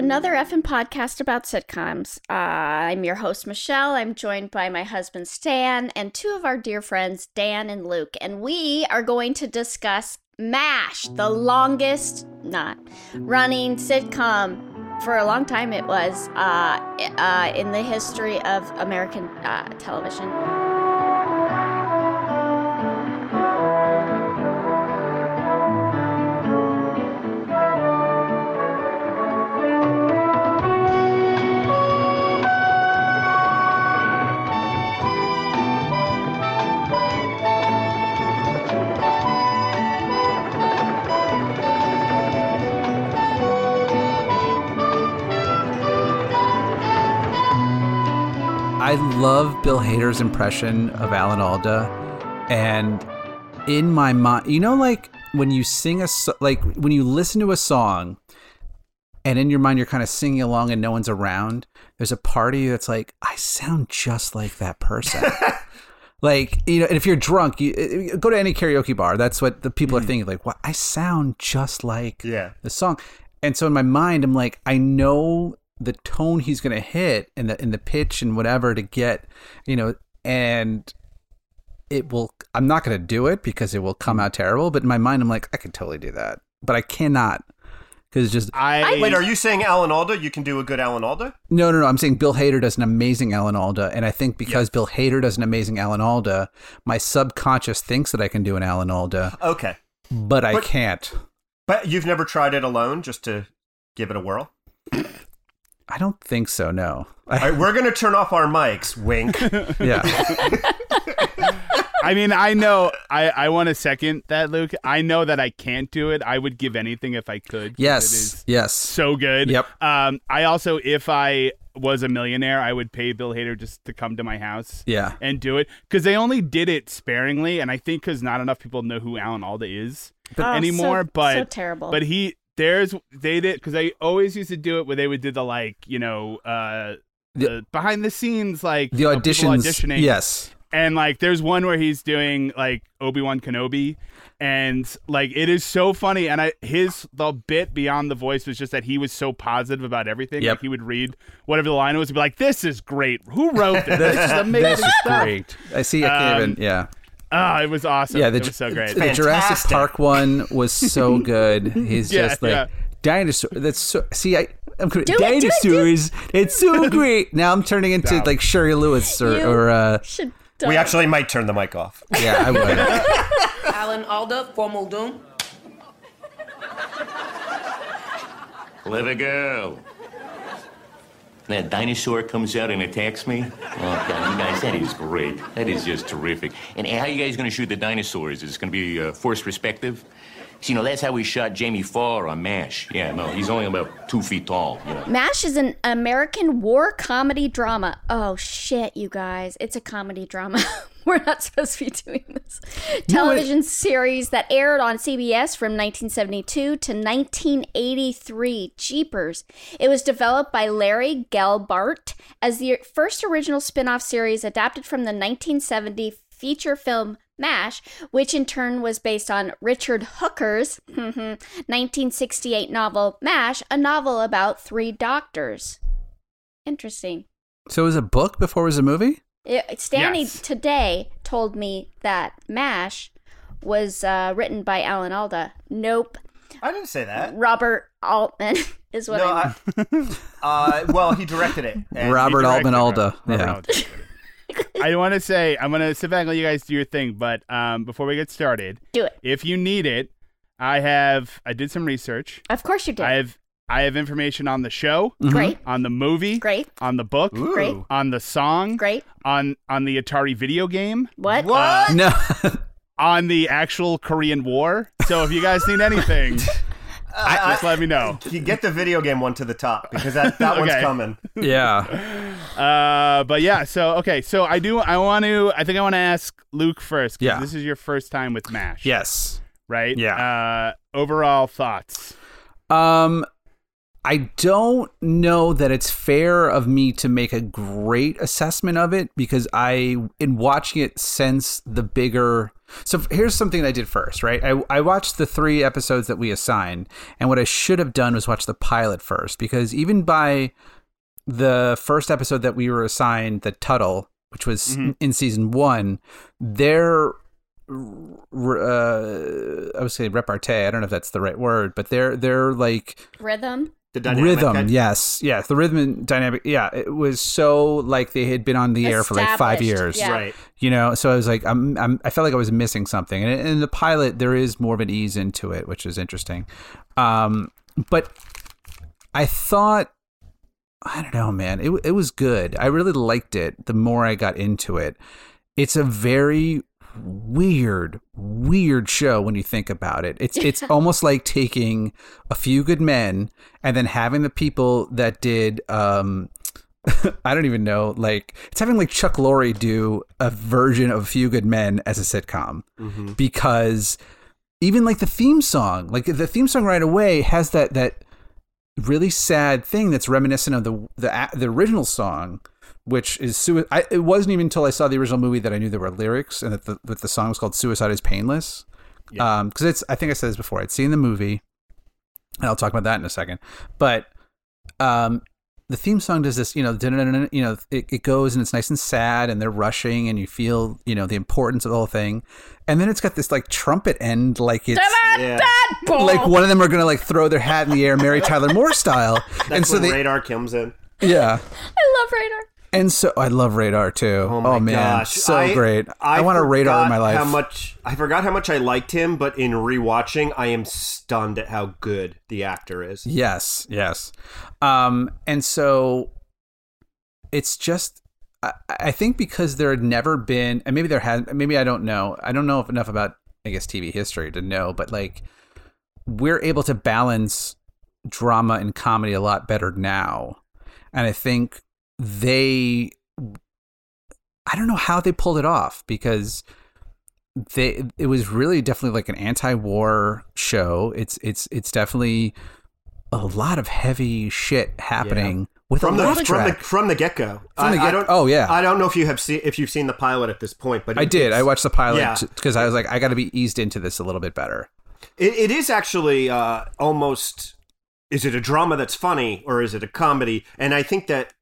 another effing podcast about sitcoms. Uh, I'm your host, Michelle. I'm joined by my husband, Stan, and two of our dear friends, Dan and Luke. And we are going to discuss MASH, the longest, not running sitcom. For a long time, it was uh, uh, in the history of American uh, television. I love Bill Hader's impression of Alan Alda, and in my mind, you know, like when you sing a like when you listen to a song, and in your mind you're kind of singing along and no one's around. There's a party that's like, I sound just like that person. like you know, and if you're drunk, you eh, eh, go to any karaoke bar. That's what the people are mm. thinking. Like, what? I sound just like Yeah. the song. And so in my mind, I'm like, I know the tone he's gonna hit and the and the pitch and whatever to get, you know, and it will. I'm not gonna do it because it will come out terrible. But in my mind, I'm like, I could totally do that, but I cannot because just I, Wait, are you saying Alan Alda? You can do a good Alan Alda? no, no, no. I'm saying Bill Hader does an amazing Alan Alda, and I think because Bill Hader does an amazing Alan Alda, my subconscious thinks that I can do an Alan Alda, Okay. but I can't. But you've never tried it alone just to give it a whirl? I don't think so. No. All right, we're going to turn off our mics. Wink. yeah. I mean, I know. I I want to second that, Luke. I know that I can't do it. I would give anything if I could. Yes. is Yes. so good. Yep. Um. I also, if I was a millionaire, I would pay Bill Hader just to come to my house. Yeah. And do it because they only did it sparingly, and I think because not enough people know who Alan Alda is Oh, so- anymore. but so terrible. But he there's they did because they always used to do it where they would do the like you know uh the, behind the scenes like The auditions. auditioning. Yes. And like, there's one where he's doing like Obi Wan Kenobi, and like it is so funny. And I his the bit beyond the voice was just that he was so positive about everything. Yep. Like he would read whatever the line was and be like, "This is great. Who wrote this? this is amazing This is stuff." great. I see. I can't Um, even. Yeah. Ah, it was awesome. Yeah. The, it was so great. The Jurassic Park one was so good. He's Yeah, just like yeah. dinosaur. That's so. See, I. I'm Do it, do it, do it. It's so great. Now I'm turning into No. like Shari Lewis or, You or uh. We actually might turn the mic off. yeah, I would. Alan Alda, formal doom. Live her go. That dinosaur comes out and attacks me. Oh, God, you guys, that is great. That is just terrific. And how are you guys going to shoot the dinosaurs? Is it going to be uh, force perspective? 'Cause, you know, that's how we shot Jamie Farr on MASH. Yeah, no, he's only about two feet tall, you know. MASH is an American war comedy drama. Oh shit, you guys. It's a comedy drama. We're not supposed to be doing this. Television series that aired on CBS from 1972 to 1983. Jeepers. It was developed by Larry Gelbart as the first original spin off series adapted from the 1970 feature film MASH, which in turn was based on Richard Hooker's 1968 novel MASH, a novel about three doctors. Interesting. So it was a book before it was a movie. It, Stanley Yes. today told me that MASH was uh, written by Alan Alda. Nope. I didn't say that. Robert Altman is what No, I I, uh, well, he directed it. and- Robert Altman Alda. Robert Yeah. Alda. I want to say I'm gonna sit back and let you guys do your thing, but um, before we get started, do it. if you need it, I have I did some research. Of course you did. I have I have information on the show, Great. on the movie, Great. on the book, Ooh. Great. on the song, Great. on on the Atari video game, What? What? No. on the actual Korean War. So if you guys need anything, just let me know. You get the video game one to the top because that, that one's coming. yeah. Uh, but yeah, so okay, so I do. I want to. I think I want to ask Luke first. 'cause Yeah. This is your first time with Mash. Yes. Right. Yeah. Uh, overall thoughts. Um, I don't know that it's fair of me to make a great assessment of it because I, in watching it since the bigger. So here's something I did first, right? I, I watched the three episodes that we assigned, and what I should have done was watch the pilot first because even by the first episode that we were assigned, the Tuttle, which was Mhm. in season one, their uh, I would say repartee. I don't know if that's the right word, but they're they're like Rhythm. The dynamic. rhythm. I- Yes, yes, the rhythm and dynamic. Yeah, it was so like they had been on the air for like five years. yeah. Right. You know, so I was like, I'm, I'm, I felt like I was missing something. And in the pilot, there is more of an ease into it, which is interesting. Um, but I thought, I don't know, man, it, it was good. I really liked it the more I got into it. It's a very weird, weird show when you think about it. It's, it's almost like taking a few good men and then having the people that did, um, I don't even know. Like it's having like Chuck Lorre do a version of a Few Good Men as a sitcom Mhm. because even like the theme song, like the theme song right away has that that really sad thing that's reminiscent of the the the original song, which is sui- I, It wasn't even until I saw the original movie that I knew there were lyrics and that the that the song was called "Suicide Is Painless." Yeah. Um, because it's I think I said this before. I'd seen the movie, and I'll talk about that in a second. But um, the theme song does this, you know, you know, it, it goes and it's nice and sad, and they're rushing, and you feel, you know, the importance of the whole thing, and then it's got this like trumpet end, like it's Yeah. like one of them are gonna like throw their hat in the air, Mary Tyler Moore style, That's and so when they, radar comes in. yeah, I love Radar. And so I love Radar too. Oh my man, gosh. so I- great! I, want a Radar in my life. How much I forgot how much I liked him, but in rewatching, I am stunned at how good the actor is. Yes, yes. Um, and so it's just, I, I think because there had never been, and maybe there had, maybe I don't know. I don't know enough about, I guess, TV history to know, but like we're able to balance drama and comedy a lot better now. And I think they, I don't know how they pulled it off because they it was really definitely like an anti-war show. It's it's it's definitely a lot of heavy shit happening with From a the laugh from the from the get go. From the I, I don't. oh, yeah. I don't know if you have seen if you've seen the pilot at this point, but I did. I watched the pilot Yeah. because I was like, I got to be eased into this a little bit better. It, it is actually uh, almost. Is it a drama that's funny or is it a comedy? And I think that it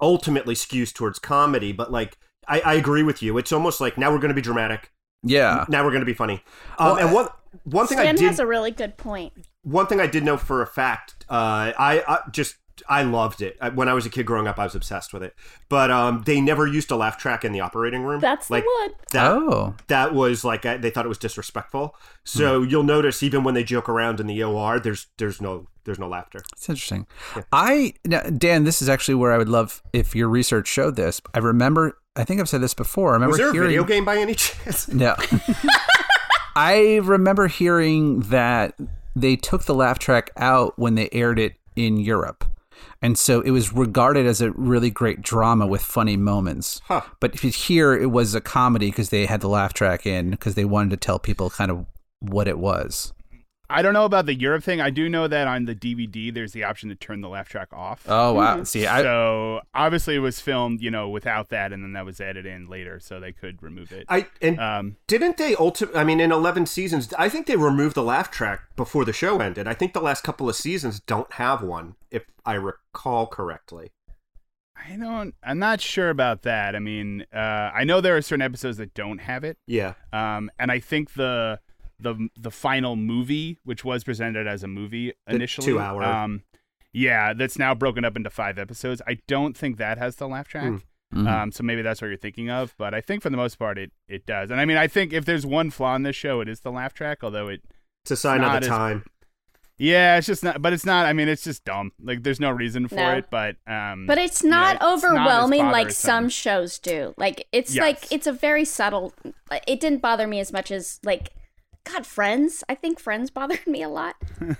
ultimately skews towards comedy. But like, I, I agree with you. It's almost like now we're going to be dramatic. Yeah. Now we're going to be funny. Um, Well, and one one thing I did has a really good point. one thing I did know for a fact, uh, I, I just I loved it when I was a kid growing up. I was obsessed with it. But um, they never used a laugh track in the operating room. That's like the one. that. oh. That was like uh, they thought it was disrespectful. So you'll notice even when they joke around in the OR, there's there's no there's no laughter. It's interesting. I now, Dan, this is actually where I would love if your research showed this. I remember. I think I've said this before. I remember Was there a hearing. video game by any chance? No. I remember hearing that they took the laugh track out when they aired it in Europe. And so it was regarded as a really great drama with funny moments. Huh. But if you here, it was a comedy because they had the laugh track in because they wanted to tell people kind of what it was. I don't know about the Europe thing. I do know that on the DVD, there's the option to turn the laugh track off. Oh, wow. See, I, so obviously it was filmed, you know, without that, and then that was added in later, so they could remove it. I and Um, didn't they ulti- I mean, in eleven seasons, I think they removed the laugh track before the show ended. I think the last couple of seasons don't have one, if I recall correctly. I don't. I'm not sure about that. I mean, uh, I know there are certain episodes that don't have it, Yeah. um, and I think the the the final movie, which was presented as a movie initially, two-hour. um, yeah, that's now broken up into five episodes. I don't think that has the laugh track. Hmm. Mhm. Um, so maybe that's what you're thinking of, but I think for the most part it it does. And I mean, I think if there's one flaw in this show, it is the laugh track. Although it, It's a sign of not the as- time. yeah, it's just not. But it's not. I mean, it's just dumb. Like there's no reason for No. it. But um, But it's yeah, not it's not as overwhelming like some shows do. Like it's Yes. like it's a very subtle. It didn't bother me as much as like God, Friends. I think Friends bothered me a lot.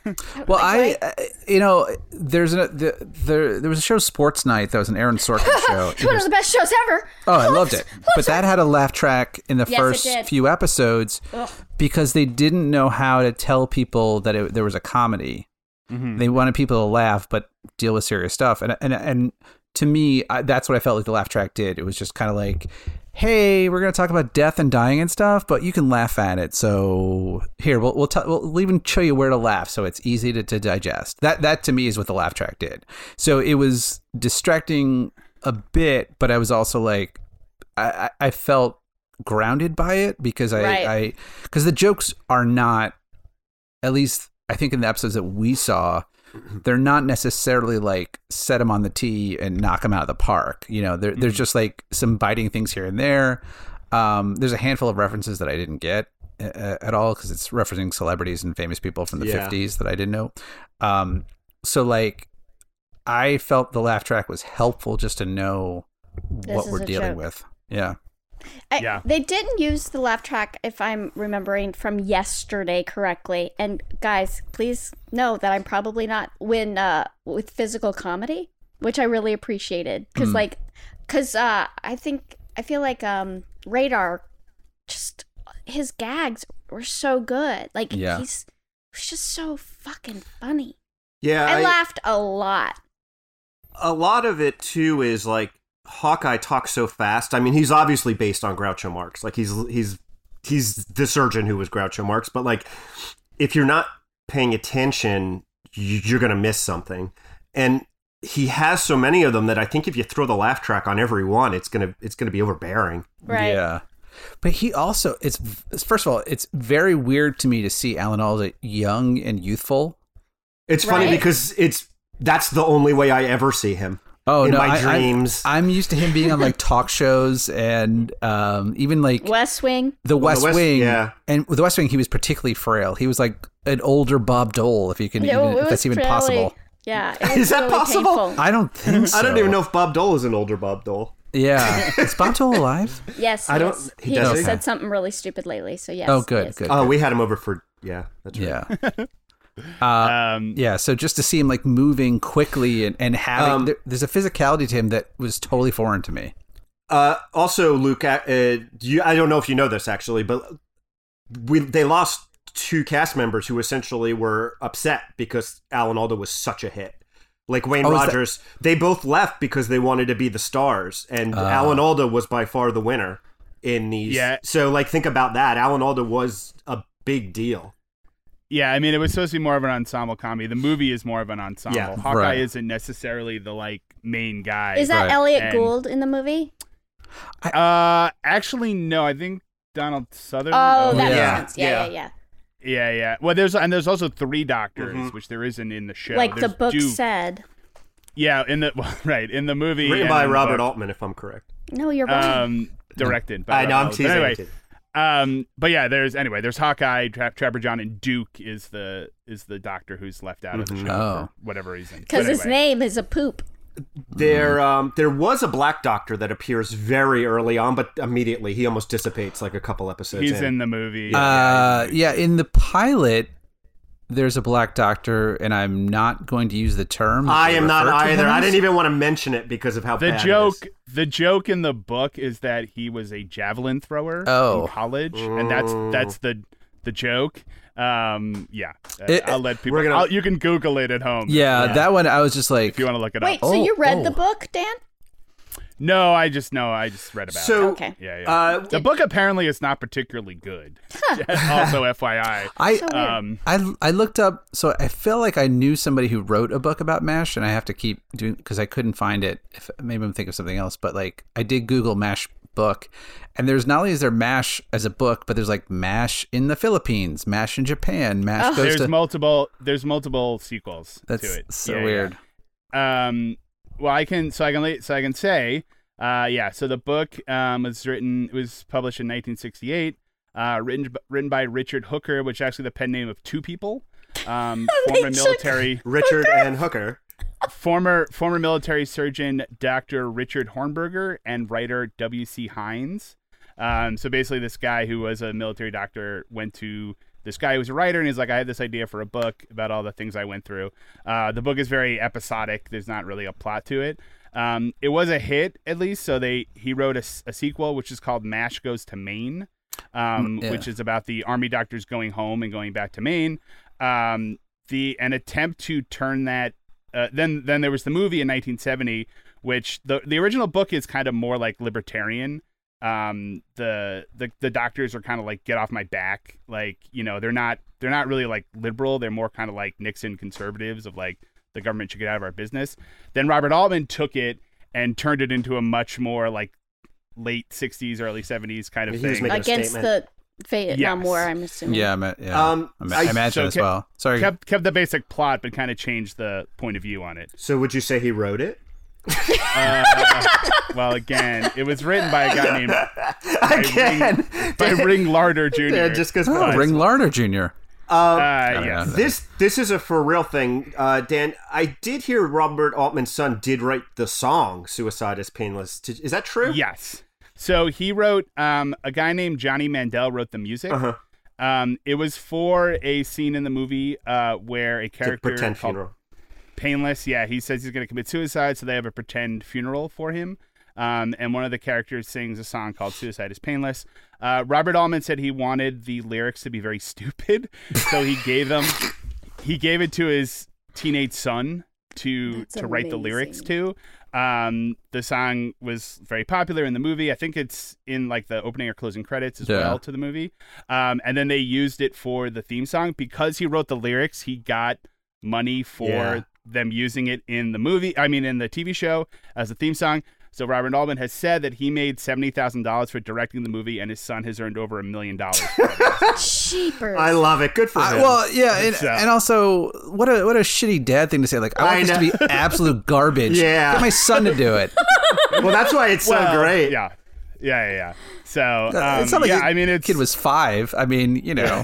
Well, Like, I, I- you know, there's a the, there there was a show Sports Night that was an Aaron Sorkin show. It one was- of the best shows ever. Oh, I loved it. But that had a laugh track in the Yes, first few episodes Ugh. because they didn't know how to tell people that it, there was a comedy. Mhm. They wanted people to laugh, but deal with serious stuff. And and and to me, I, that's what I felt like the laugh track did. It was just kind of like, hey, we're gonna talk about death and dying and stuff, but you can laugh at it. So here, we'll we'll, t- we'll even show you where to laugh, so it's easy to, to digest. That that to me is what the laugh track did. So it was distracting a bit, but I was also like, I I, I felt grounded by it because I Right. I because the jokes are not at least I think in the episodes that we saw, they're not necessarily like set them on the tee and knock them out of the park. You know, there, there's just like some biting things here and there. Um, there's a handful of references that I didn't get uh, at all because it's referencing celebrities and famous people from the Yeah. 50s that I didn't know. Um, so like, I felt the laugh track was helpful just to know what we're dealing joke. with. Yeah. I, Yeah. They didn't use the laugh track, if I'm remembering from yesterday correctly. And guys, please know that I'm probably not when uh, with physical comedy, which I really appreciated because, like, because uh, I think I feel like um, Radar, just his gags were so good. Like, Yeah. he's he's just so fucking funny. Yeah, I, I- laughed a lot. a lot of it too is like Hawkeye talks so fast. I mean, he's obviously based on Groucho Marx. Like he's he's he's the surgeon who was Groucho Marx. But like, if you're not paying attention, you- you're gonna miss something. And he has so many of them that I think if you throw the laugh track on every one, it's gonna it's gonna be overbearing. Right. Yeah. But he also it's it's- first of all, it's very weird to me to see Alan Alda young and youthful. It's funny Right. because it's that's the only way I ever see him. Oh in no, my I, I- dreams. I'm used to him being on like talk shows and um, even like West Wing. the Well, West, the West- Wing. yeah. And with the West Wing, he was particularly frail. He was like an older Bob Dole, if you can, Yeah, even, it if was that's even really- possible. Yeah. Is that really possible? painful. I don't think so. I don't even know if Bob Dole is an older Bob Dole. Yeah, is Bob Dole alive? Yes, I I don't- don't. he He, does just it? said something really stupid lately. So yes. Oh, good, yes. good. Oh, we had him over for yeah, that's right. Yeah. Uh, Um, yeah, so just to see him like moving quickly and, and having Um, there, there's a physicality to him that was totally foreign to me. Uh, also, Luke, uh, uh, you, I don't know if you know this actually, but we they lost two cast members who essentially were upset because Alan Alda was such a hit. Like Wayne Oh, is that- Rogers, they both left because they wanted to be the stars, and Ah. Alan Alda was by far the winner in these. Yeah. So, like, think about that. Alan Alda was a big deal. Yeah, I mean, it was supposed to be more of an ensemble comedy. The movie is more of an ensemble. Yeah. Hawkeye Right. isn't necessarily the like main guy. Is that Right. Elliott And- Gould in the movie? Uh, actually, no. I think Donald Sutherland. Oh, that Yeah. makes sense. Yeah, yeah, Yeah. yeah. yeah, yeah. Well, there's and there's also three doctors, Mhm. which there isn't in the show. Like the book Duke. said. Yeah, in the well, right in the movie, Written by Robert book. Altman, if I'm correct. No, you're wrong. Um, directed. by I know, I'm teasing. But I'm anyway, teasing. Um, but yeah, there's anyway, there's Hawkeye, Tra- Trapper John, and Duke is the is the doctor who's left out of the Mhm. show Oh. for whatever reason. Because But his name is a poop. There, um, there was a black doctor that appears very early on, but immediately he almost dissipates like a couple episodes. he's in the movie. Uh, yeah, in the pilot, there's a black doctor, and I'm not going to use the term. I am not either. I didn't even want to mention it because of how the bad joke is. the joke in the book is that he was a javelin thrower Oh. in college and that's that's the the joke um yeah It- i'll let people gonna- I'll- you can google it at home Yeah, Yeah. that one I was just like, if you want to look it Wait, up so Oh, you read oh. the book, Dan? No i just know i just read about So, it Okay. yeah yeah uh, the book apparently is not particularly good also fyi I So um I I looked up, so I feel like I knew somebody who wrote a book about Mash, and I have to keep doing because I couldn't find it. If maybe I'm thinking of something else, but like I did Google Mash book, and there's not only is there Mash as a book, but there's like Mash in the Philippines, Mash in Japan, Mash goes there's to. multiple there's multiple sequels that's to it so Yeah, yeah. weird. um well i can so i can la- so i can say uh yeah so the book um was written it was published in 1968 uh written written by richard hooker which is actually the pen name of two people um former military Richard and Hooker. former former military surgeon dr richard hornberger and writer w.c heinz um, so basically this guy who was a military doctor went to this guy who was a writer and he's like i had this idea for a book about all the things i went through uh, the book is very episodic there's not really a plot to it um, it was a hit at least so they he wrote a sequel which is called mash goes to maine um, Mm, yeah. which is about the army doctors going home and going back to maine um, the an attempt to turn that. Uh, then then there was the movie in 1970, which the the original book is kind of more like libertarian. Um, the the the doctors are kind of like get off my back, like you know they're not they're not really like liberal. They're more kind of like Nixon conservatives of like the government should get out of our business. Then Robert Altman took it and turned it into a much more like late 60s, early 70s kind of He was thing. Against the Vietnam Yes. War, I'm assuming. Yeah, I, yeah. Um, I, ma- I- I imagine so as kept- well. Sorry. kept kept the basic plot, but kind of changed the point of view on it. So would you say he wrote it? Uh, well, again, it was written by a guy named Again, by Ring Lardner Jr. Yeah, just because. oh, Ring Lardner Jr. uh, don't yes. know. This this is a for real thing, uh, Dan. I did hear Robert Altman's son did write the song "Suicide Is Painless." Is that true? Yes. So he wrote um, a guy named Johnny Mandel wrote the music. Uh-huh. Um, it was for a scene in the movie uh, where a a character pretend called funeral. Painless. Yeah, he says he's going to commit suicide, so they have a pretend funeral for him. Um, and one of the characters sings a song called "Suicide Is Painless." Uh, Robert Altman said he wanted the lyrics to be very stupid, so he gave them. He gave it to his teenage son to That's to write the lyrics to. Um, the song was very popular in the movie. I think it's in like the opening or closing credits as Yeah. well to the movie. Um, and then they used it for the theme song because he wrote the lyrics. He got money for Yeah. Them using it in the movie. I mean, in the TV show as a theme song. So Robert Altman has said that he made seventy thousand dollars for directing the movie, and his son has earned over a million dollars. for it. Cheapers. I love it. Good for I, him. well, yeah, and, So- and also what a what a shitty dad thing to say. Like, I want I this to be absolute garbage. Yeah. get my son to do it. well, that's why it's so great. Yeah, yeah, yeah. yeah. So um, it's not like yeah, I mean, it's kid was five. I mean, you know,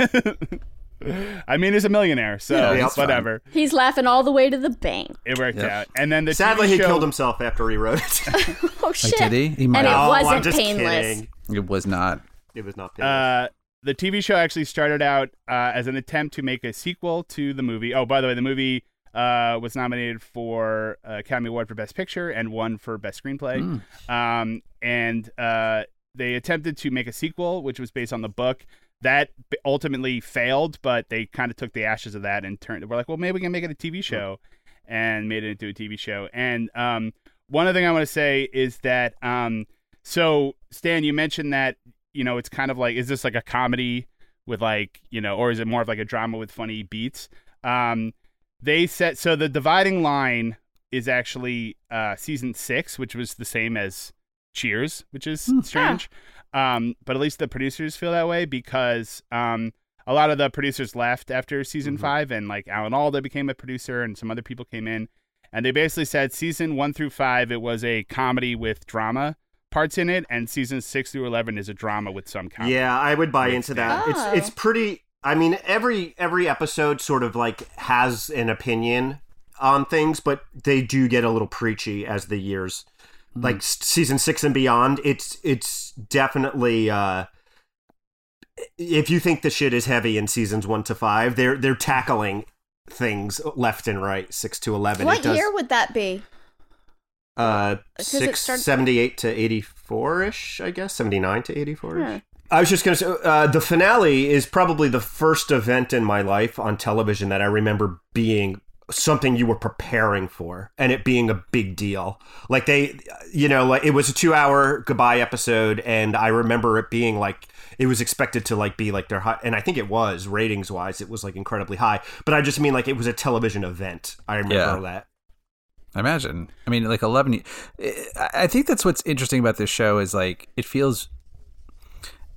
I mean, he's a millionaire, so Yeah, that's fine. whatever. He's laughing all the way to the bank. It worked Yep. out. And then the Sadly, TV he show, killed himself after he wrote it. Oh shit! did he? He might and it have. No, I'm wasn't just painless. kidding. it was not. It was not painless. Uh, the TV show actually started out uh, as an attempt to make a sequel to the movie. Oh, by the way, the movie uh, was nominated for uh, Academy Award for Best Picture and won for Best Screenplay. Um, and uh, they attempted to make a sequel, which was based on the book. That ultimately failed, but they kind of took the ashes of that and turned. We're like, well, maybe we can make it a TV show, and made it into a TV show. And um, one other thing I want to say is that um, so Stan, you mentioned that you know it's kind of like is this like a comedy with like you know, or is it more of like a drama with funny beats? Um, they said so. The dividing line is actually uh, season six, which was the same as Cheers, which is strange. Um, but at least the producers feel that way because um, a lot of the producers left after season five, and like Alan Alda became a producer, and some other people came in, and they basically said season one through five it was a comedy with drama parts in it, and season six through eleven is a drama with some comedy. yeah, I would buy into that. Oh. It's it's pretty. I mean, every every episode sort of like has an opinion on things, but they do get a little preachy as the years, like season six and beyond. It's it's definitely. uh if you think the shit is heavy in seasons one to five, they're they're tackling things left and right, six to eleven. What it does, year would that be? Uh, it six started- seventy eight to eighty four ish, I guess, seventy nine to eighty four ish. Hmm. I was just gonna say, uh, the finale is probably the first event in my life on television that I remember being something you were preparing for and it being a big deal. Like they, you know, like it was a two hour goodbye episode, and I remember it being like it was expected to like be like their high, and I think it was ratings wise, it was like incredibly high. But I just mean like it was a television event. I remember Yeah. that. I imagine. I mean, like eleven. I think that's what's interesting about this show is like it feels.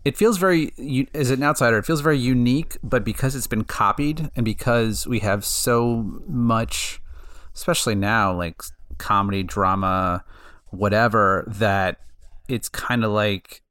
It feels very, u- as an outsider, it feels very unique. But because it's been copied, and because we have so much, especially now, like comedy, drama, whatever, that it's kind of like,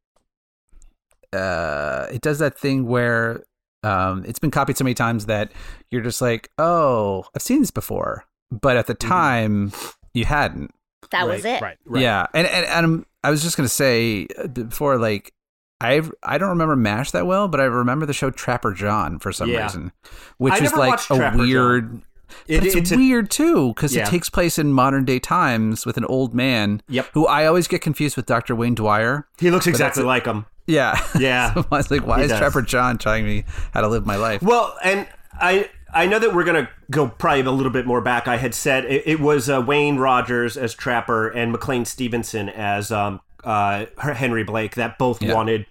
uh, it does that thing where um, it's been copied so many times that you're just like, oh, I've seen this before, but at the time you hadn't. That was it. Right. Yeah, and and, and I'm- I was just gonna say uh, before, like I I don't remember Mash that well, but I remember the show Trapper John for some Yeah. reason, which I is like a Trapper John. weird. It- it's, it's a- weird too because Yeah. it takes place in modern day times with an old man. Yep. Who I always get confused with Dr. Wayne Dyer. He looks exactly a- like him. Yeah. Yeah. so I was like, why He is does. Trapper John telling me how to live my life? Well, and I I know that we're gonna go probably a little bit more back. I had said it, it was uh, Wayne Rogers as Trapper and McLean Stevenson as um, uh, Henry Blake that both Yeah. wanted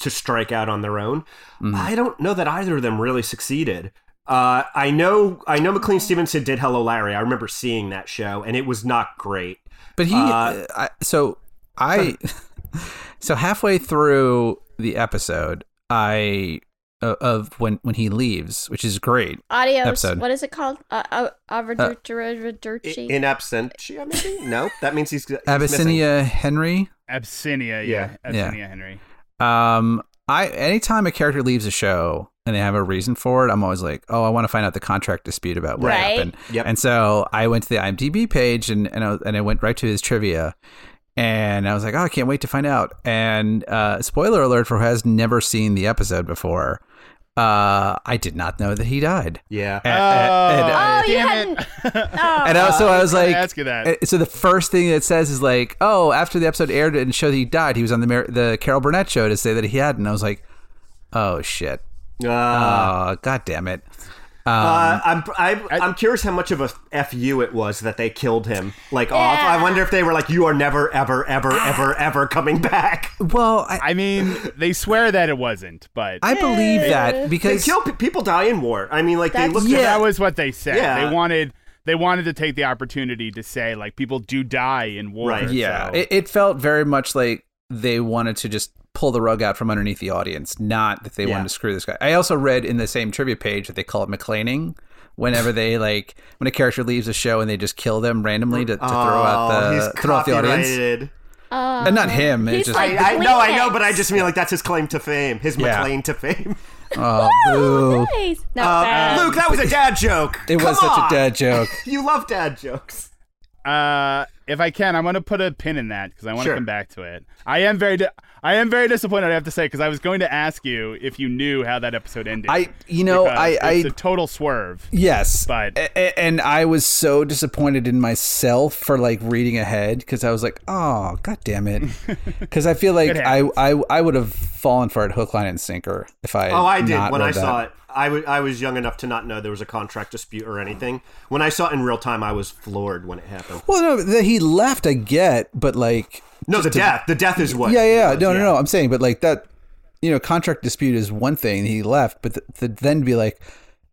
to strike out on their own. Mhm. I don't know that either of them really succeeded. Uh, I know I know McLean Stevenson did Hello Larry. I remember seeing that show, and it was not great. But he, Uh, I, so I, so halfway through the episode, I uh, of when when he leaves, which is great. Adios. Episode. What is it called? Uh, uh, I- In absentia, maybe no. That means he's, he's missing. Abyssinia Henry. Abyssinia, yeah, Yeah. Abyssinia Henry. Um, I anytime a character leaves a show and they have a reason for it, I'm always like, oh, I want to find out the contract dispute about what Right. happened. Yep. And so I went to the IMDb page and and I, and I went right to his trivia. And I was like, oh, I can't wait to find out. And uh, spoiler alert for who has never seen the episode before. Uh, I did not know that he died. Yeah. And, and, Oh, you damn hadn't- it. Oh. and also I was gonna like, ask you that. uh, so the first thing it says is like, oh, after the episode aired and showed that he died, he was on the Mar- the Carol Burnett show to say that he had, and I was like, oh shit, Uh, oh god damn it. Um, Uh, I'm, I'm I'm curious how much of a fu it was that they killed him like off. I wonder if they were like, "You are never, ever, ever, ever, ever coming back." well, I, I mean, they swear that it wasn't, but I believe that They because kill people die in war. I mean, like they That's- look. Yeah. at that was what they said. Yeah. They wanted they wanted to take the opportunity to say like people do die in war. Right. yeah, so- it, it felt very much like they wanted to just pull the rug out from underneath the audience, not that they Yeah. wanted to screw this guy. I also read in the same trivia page that they call it McClaning. Whenever they like when a character leaves a show and they just kill them randomly to, to throw out Oh, the he's throw out the audience. Uh, And not him. It's just like- I, I know, I know, but I just mean like that's his claim to fame, his Yeah. McLean to fame. oh boo. nice. No, Uh, bad. Luke, that was a dad joke. It Come was such a dad joke. You love dad jokes. Uh, if I can, I'm going to put a pin in that because I want to Sure. come back to it. I am very, di- I am very disappointed. I have to say because I was going to ask you if you knew how that episode ended. I, you know, because I, it's I, a total swerve. yes, But- A- a- and I was so disappointed in myself for like reading ahead because I was like, oh, god damn it, because I feel like I. I, I would have fallen for it hook, line, and sinker if I. Oh, I did not when I that. saw it. I was young enough to not know there was a contract dispute or anything. When I saw it in real time, I was floored when it happened. Well, no, that he left, I get, but like, No, the to- death. The death is what. yeah, yeah, it was, no, no, no. I'm saying, but like that, you know, contract dispute is one thing. He left, but th- to then be like,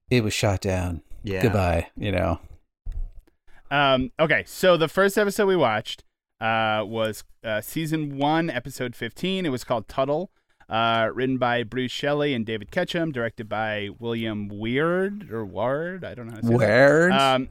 it was shot down. Yeah. Goodbye. You know. Um, okay, so the first episode we watched uh, was uh, season one, episode 15. It was called Tuttle. Uh, written by Bruce Shelley and David Ketchum, directed by William Weird or Ward. I don't know how to say that. Um,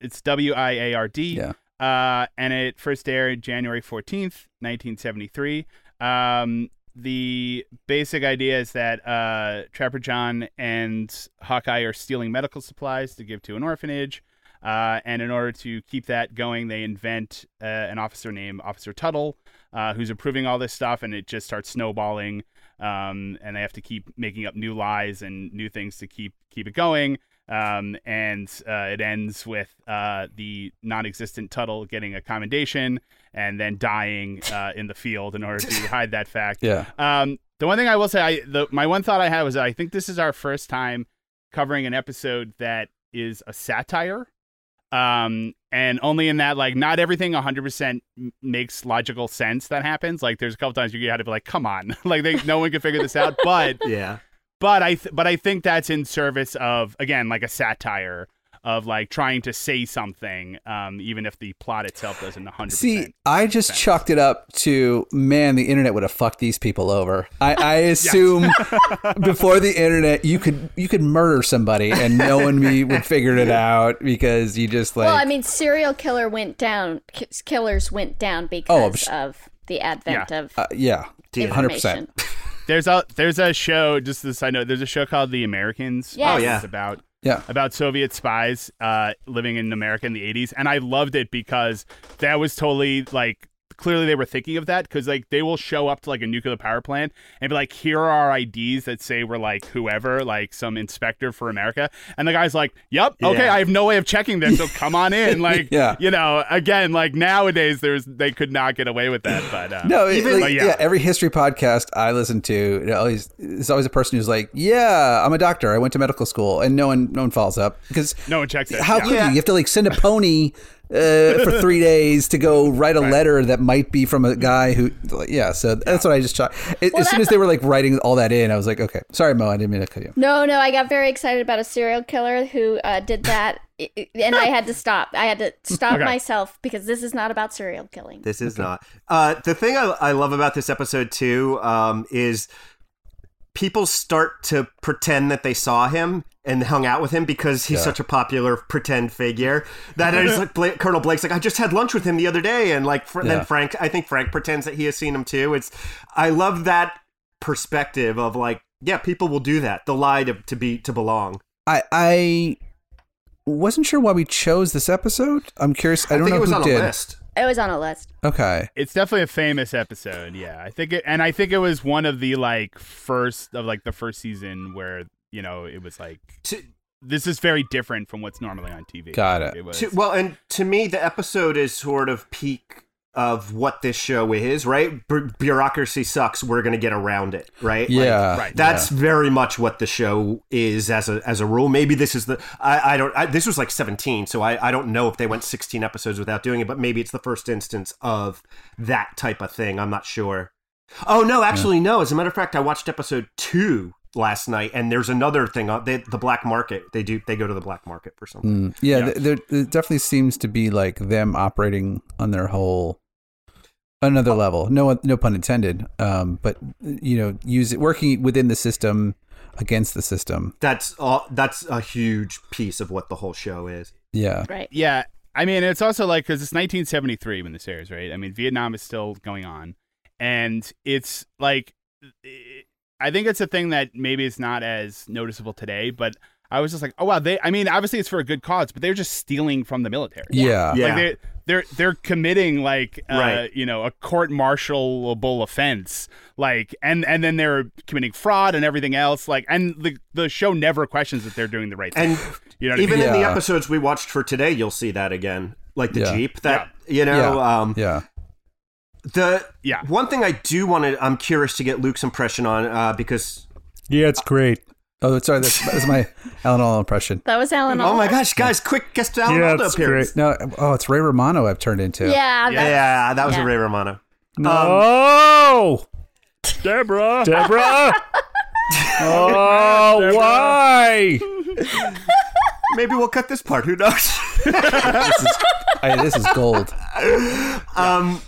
it's W I A R D. Yeah. Uh, and it first aired January 14th, 1973. Um, the basic idea is that uh, Trapper John and Hawkeye are stealing medical supplies to give to an orphanage. Uh, and in order to keep that going, they invent uh, an officer named Officer Tuttle, uh, who's approving all this stuff, and it just starts snowballing. Um, and they have to keep making up new lies and new things to keep keep it going. Um, and uh, it ends with uh, the non-existent Tuttle getting a commendation and then dying uh, in the field in order to hide that fact. yeah. Um, the one thing I will say, I the my one thought I had was that I think this is our first time covering an episode that is a satire. Um, and only in that, like, not everything 100% makes logical sense that happens. Like, there's a couple times you got to be like, come on, like, they, no one can figure this out. But Yeah. but I th- but I think that's in service of again like a satire of like trying to say something, um, even if the plot itself doesn't 100. See, I just chucked it up to man, the internet would have fucked these people over. I, I assume before the internet, you could you could murder somebody and no one be, would figure it out because you just like well, I mean, serial killer went down. ki- Killers went down because Oh, of the advent Yeah. of uh, yeah, hundred percent. information. there's a there's a show just this I know there's a show called The Americans. Yes. Oh, yeah. It's about Yeah, about Soviet spies uh, living in America in the 80s. And I loved it because that was totally like clearly they were thinking of that because like they will show up to like a nuclear power plant and be like, here are our IDs that say we're like whoever, like some inspector for America, and the guy's like, yep, okay, Yeah. I have no way of checking this, so come on in. Like, Yeah. you know, again, like nowadays there's they could not get away with that, but uh, No, it- like, but yeah. yeah. Every history podcast I listen to, you know, always, there's always a person who's like, "Yeah, I'm a doctor. I went to medical school," and no one, no one follows up because no one checks it. how yeah. could you? You have to like send a pony uh, for three days to go write a letter that might be from a guy who, yeah. So that's what I just shot. As Well, soon as they were like writing all that in, I was like, okay, sorry, Mo, I didn't mean to cut you. No, no, I got very excited about a serial killer who uh, did that, i- i- and I had to stop. I had to stop Okay. myself because this is not about serial killing. This is not. Uh, the thing I, I love about this episode too um, is people start to pretend that they saw him and hung out with him because he's Yeah. such a popular pretend figure. That is like Bla- Colonel Blake's like I just had lunch with him the other day, and like fr- Yeah. then Frank, I think Frank pretends that he has seen him too. It's I love that perspective of like yeah, people will do that. They'll lie to, to be to belong. I I wasn't sure why we chose this episode. I'm curious. I don't think know it was who on did. a list. It was on a list. Okay. It's definitely a famous episode. Yeah, I think it, and I think it was one of the like first of like the first season where you know it was like To, this is very different from what's normally on TV. Got it. It was To, well, and to me, the episode is sort of peak of what this show is, right? Bu- bureaucracy sucks. We're going to get around it, right? Like, Yeah. right. that's very much what the show is as a as a rule. Maybe this is the I, I don't I, this was like seventeen, so I, I don't know if they went sixteen episodes without doing it, but maybe it's the first instance of that type of thing. I'm not sure. Oh no, actually no. As a matter of fact, I watched episode two last night, and there's another thing. uh, They, the black market. They do they go to the black market for something. Mm, yeah, Yeah. there, there definitely seems to be like them operating on their whole another level. No, no pun intended. Um, but you know, use it working within the system against the system. That's all. That's a huge piece of what the whole show is. Yeah, Right. Yeah, I mean, it's also like because it's 1973 when this airs, right? I mean, Vietnam is still going on, and it's like, I think it's a thing that maybe it's not as noticeable today, but I was just like, oh wow, they. I mean, obviously it's for a good cause, but they're just stealing from the military. yeah, Yeah. Like they they're they're committing like uh, Right. you know a court martialable offense like and and then they're committing fraud and everything else like and the the show never questions that they're doing the right thing. And You know what I even mean? in the episodes we watched for today, you'll see that again, like the Yeah. Jeep. That you know, Yeah. um, yeah. the Yeah. one thing I do want to, I'm curious to get Luke's impression on uh, because Yeah, it's great. Oh, sorry, that's, that's my Alan Alda impression. That was Alan. oh my gosh, guys, quick guest Alan Yeah, Alda it's appearance. No, oh, it's Ray Romano. I've turned into. Yeah. Yeah, that- that was Yeah. a Ray Romano. No, Deborah. Deborah. oh, why? Maybe we'll cut this part. Who knows? this is, I, this is gold. Um,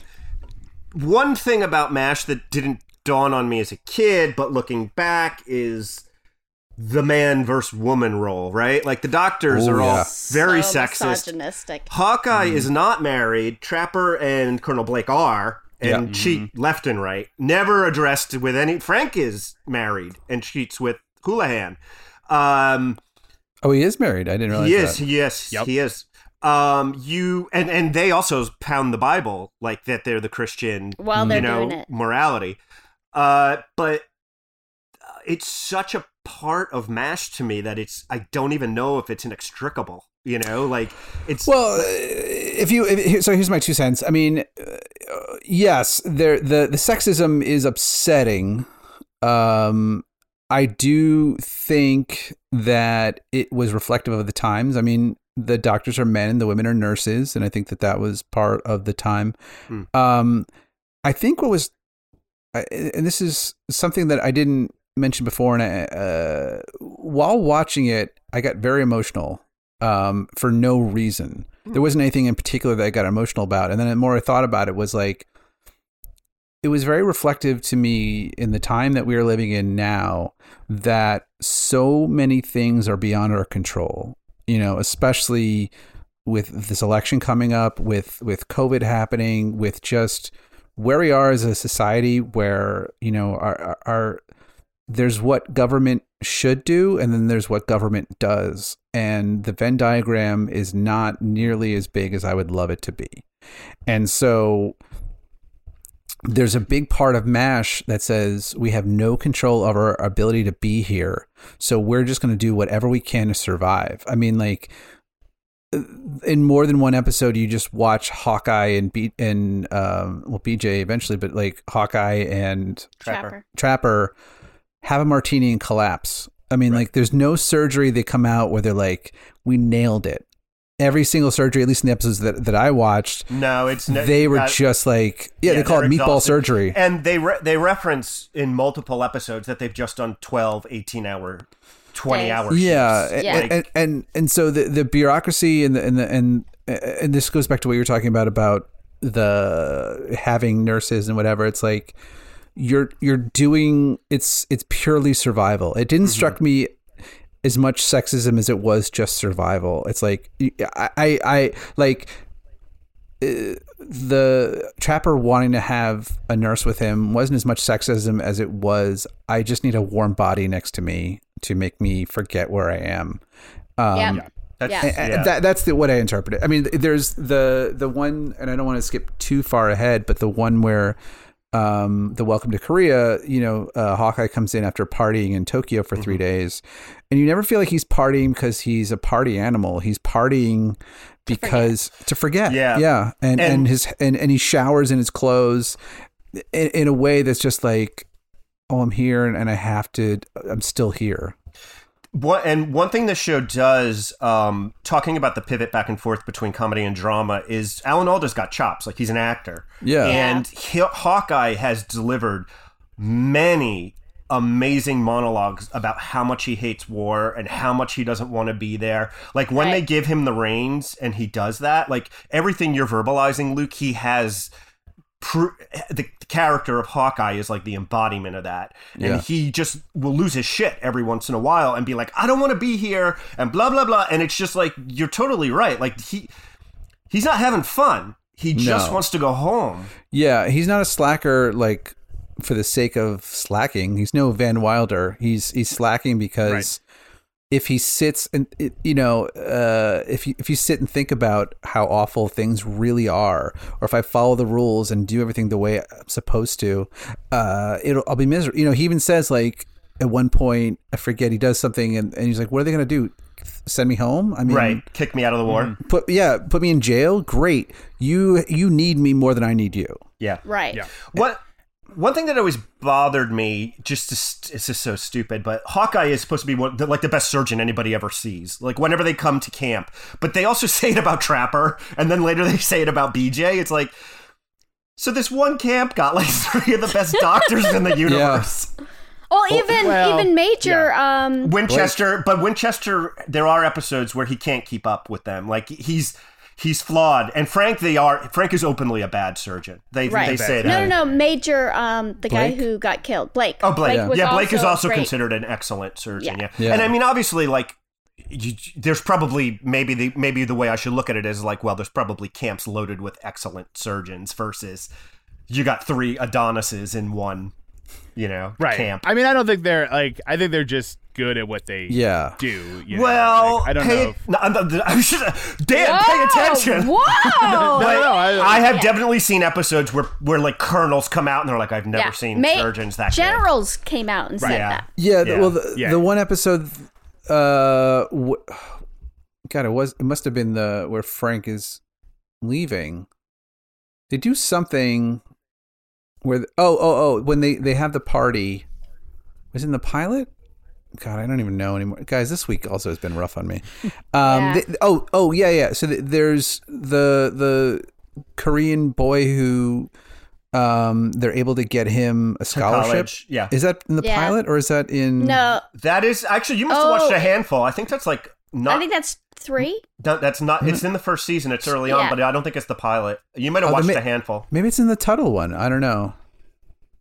one thing about MASH that didn't dawn on me as a kid, but looking back, is the man versus woman role, right? Like the doctors Oh, are all very so sexist. misogynistic. Hawkeye is not married. Trapper and Colonel Blake are, and Yeah. cheat left and right. Never addressed with any. Frank is married and cheats with Houlihan. Um, Oh, he is married. I didn't realize he is. that. He is. Yep. He is. Um, you and and they also pound the Bible like that. They're the Christian, While they're you know, doing it. morality. Uh, but it's such a part of Mash to me that it's I don't even know if it's inextricable. You know, like it's Well, uh, if you if, so here's my two cents. I mean, uh, yes, there the the sexism is upsetting. Um, I do think that it was reflective of the times. I mean, the doctors are men and the women are nurses, and I think that that was part of the time. Hmm. Um, I think what was, I- and this is something that I didn't mention before, and I, uh, while watching it, I got very emotional um, for no reason. There wasn't anything in particular that I got emotional about. And then the more I thought about it, was like, it was very reflective to me in the time that we are living in now that so many things are beyond our control. You know, especially with this election coming up, with with COVID happening, with just where we are as a society, where you know our our, our there's what government should do and then there's what government does and the venn diagram is not nearly as big as i would love it to be and so there's a big part of MASH that says we have no control of our ability to be here. So we're just going to do whatever we can to survive. I mean, like, in more than one episode, you just watch Hawkeye and B and um, well BJ eventually, but like Hawkeye and Trapper. Trapper have a martini and collapse. I mean, like, there's no surgery they come out where they're like, we nailed it. Every single surgery, at least in the episodes that, that I watched, No, it's ne- they were uh, just like, yeah, they call it they're meatball exhausted. surgery. And they re- they reference in multiple episodes that they've just done 12, 18 hour, 20 Days. hour yeah, shifts. and, And, and and so the the bureaucracy and the and the, and and this goes back to what you were talking about about the having nurses and whatever. It's like you're you're doing it's it's purely survival. It didn't struck me as much sexism as it was just survival. It's like I I, I like uh, the trapper wanting to have a nurse with him wasn't as much sexism as it was I just need a warm body next to me to make me forget where I am. Um, Yep. That's, Yeah. and yeah. That, that's the what I interpret it. I mean, there's the the one, and I don't want to skip too far ahead, but the one where um, the Welcome to Korea, you know, uh, Hawkeye comes in after partying in Tokyo for Mm-hmm. 3 days, and you never feel like he's partying because he's a party animal. He's partying because to forget, Yeah. yeah, and and, And- his and and he showers in his clothes in, in a way that's just like, oh, I'm here and, and I have to, I'm still here. One, and one thing this show does, um, talking about the pivot back and forth between comedy and drama, is Alan Alda's got chops. Like he's an actor. Yeah. Yeah. And he, Hawkeye has delivered many amazing monologues about how much he hates war and how much he doesn't want to be there. Like when they give him the reins and he does that, like everything you're verbalizing, Luke, he has. Pr- the character of Hawkeye is like the embodiment of that, and Yeah. he just will lose his shit every once in a while and be like, "I don't want to be here," and blah blah blah. And it's just like you're totally right. Like he, he's not having fun. He just No. wants to go home. Yeah, he's not a slacker like for the sake of slacking. He's no Van Wilder. He's he's slacking because if he sits and you know, uh, if you if you sit and think about how awful things really are, or if I follow the rules and do everything the way I'm supposed to, uh, it'll I'll be miserable. You know, he even says like at one point, I forget he does something, and, and he's like, "What are they gonna do? Send me home?" I mean, right, kick me out of the war. Put yeah, put me in jail. Great. You you need me more than I need you. Yeah. Right. Yeah. What one thing that always bothered me, just to, st- it's just so stupid, but Hawkeye is supposed to be one, the, like the best surgeon anybody ever sees. Like whenever they come to camp, but they also say it about Trapper, and then later they say it about BJ. It's like. So this one camp got like three of the best doctors in the universe. Well, even well, even Major. Um, Winchester, but Winchester, there are episodes where he can't keep up with them. Like he's he's flawed, and Frank, they are Frank is openly a bad surgeon. They Right. they say no, that. no, no. Major. Um, the guy who got killed, Blake. Oh, Blake. was yeah, Blake is also great. considered an excellent surgeon. Yeah. Yeah. Yeah. and I mean, obviously, like. You, there's probably maybe the maybe the way I should look at it is like well there's probably camps loaded with excellent surgeons versus you got three Adonises in one you know Right. camp I mean, I don't think they're like. I think they're just good at what they Yeah. do. you know? well Like, I don't pay, know. If, no, I'm- I'm- I should, Dan pay attention Whoa! But no, I- I, have definitely seen episodes where where like colonels come out and they're like, I've never Yeah. seen Ma- surgeons that good." Generals came out and said Yeah. that. Yeah, Yeah. well, the, Yeah. the one episode, uh, w- God, it was it must have been the where Frank is leaving. They do something where the, oh oh oh when they they have the party. Was in the pilot? God, I don't even know anymore. Guys, this week also has been rough on me. Um, Yeah. they- oh oh yeah yeah. So th- there's the the Korean boy who um they're able to get him a scholarship. yeah. Is that in the Yeah. pilot or is that in No, That is actually you must have watched Oh. a handful. I think that's like not. I think that's three. that- that's not. It's in the first season. It's early on, but I don't think it's the pilot. You might have Oh, watched they ma- a handful. Maybe it's in the Tuttle one. I don't know.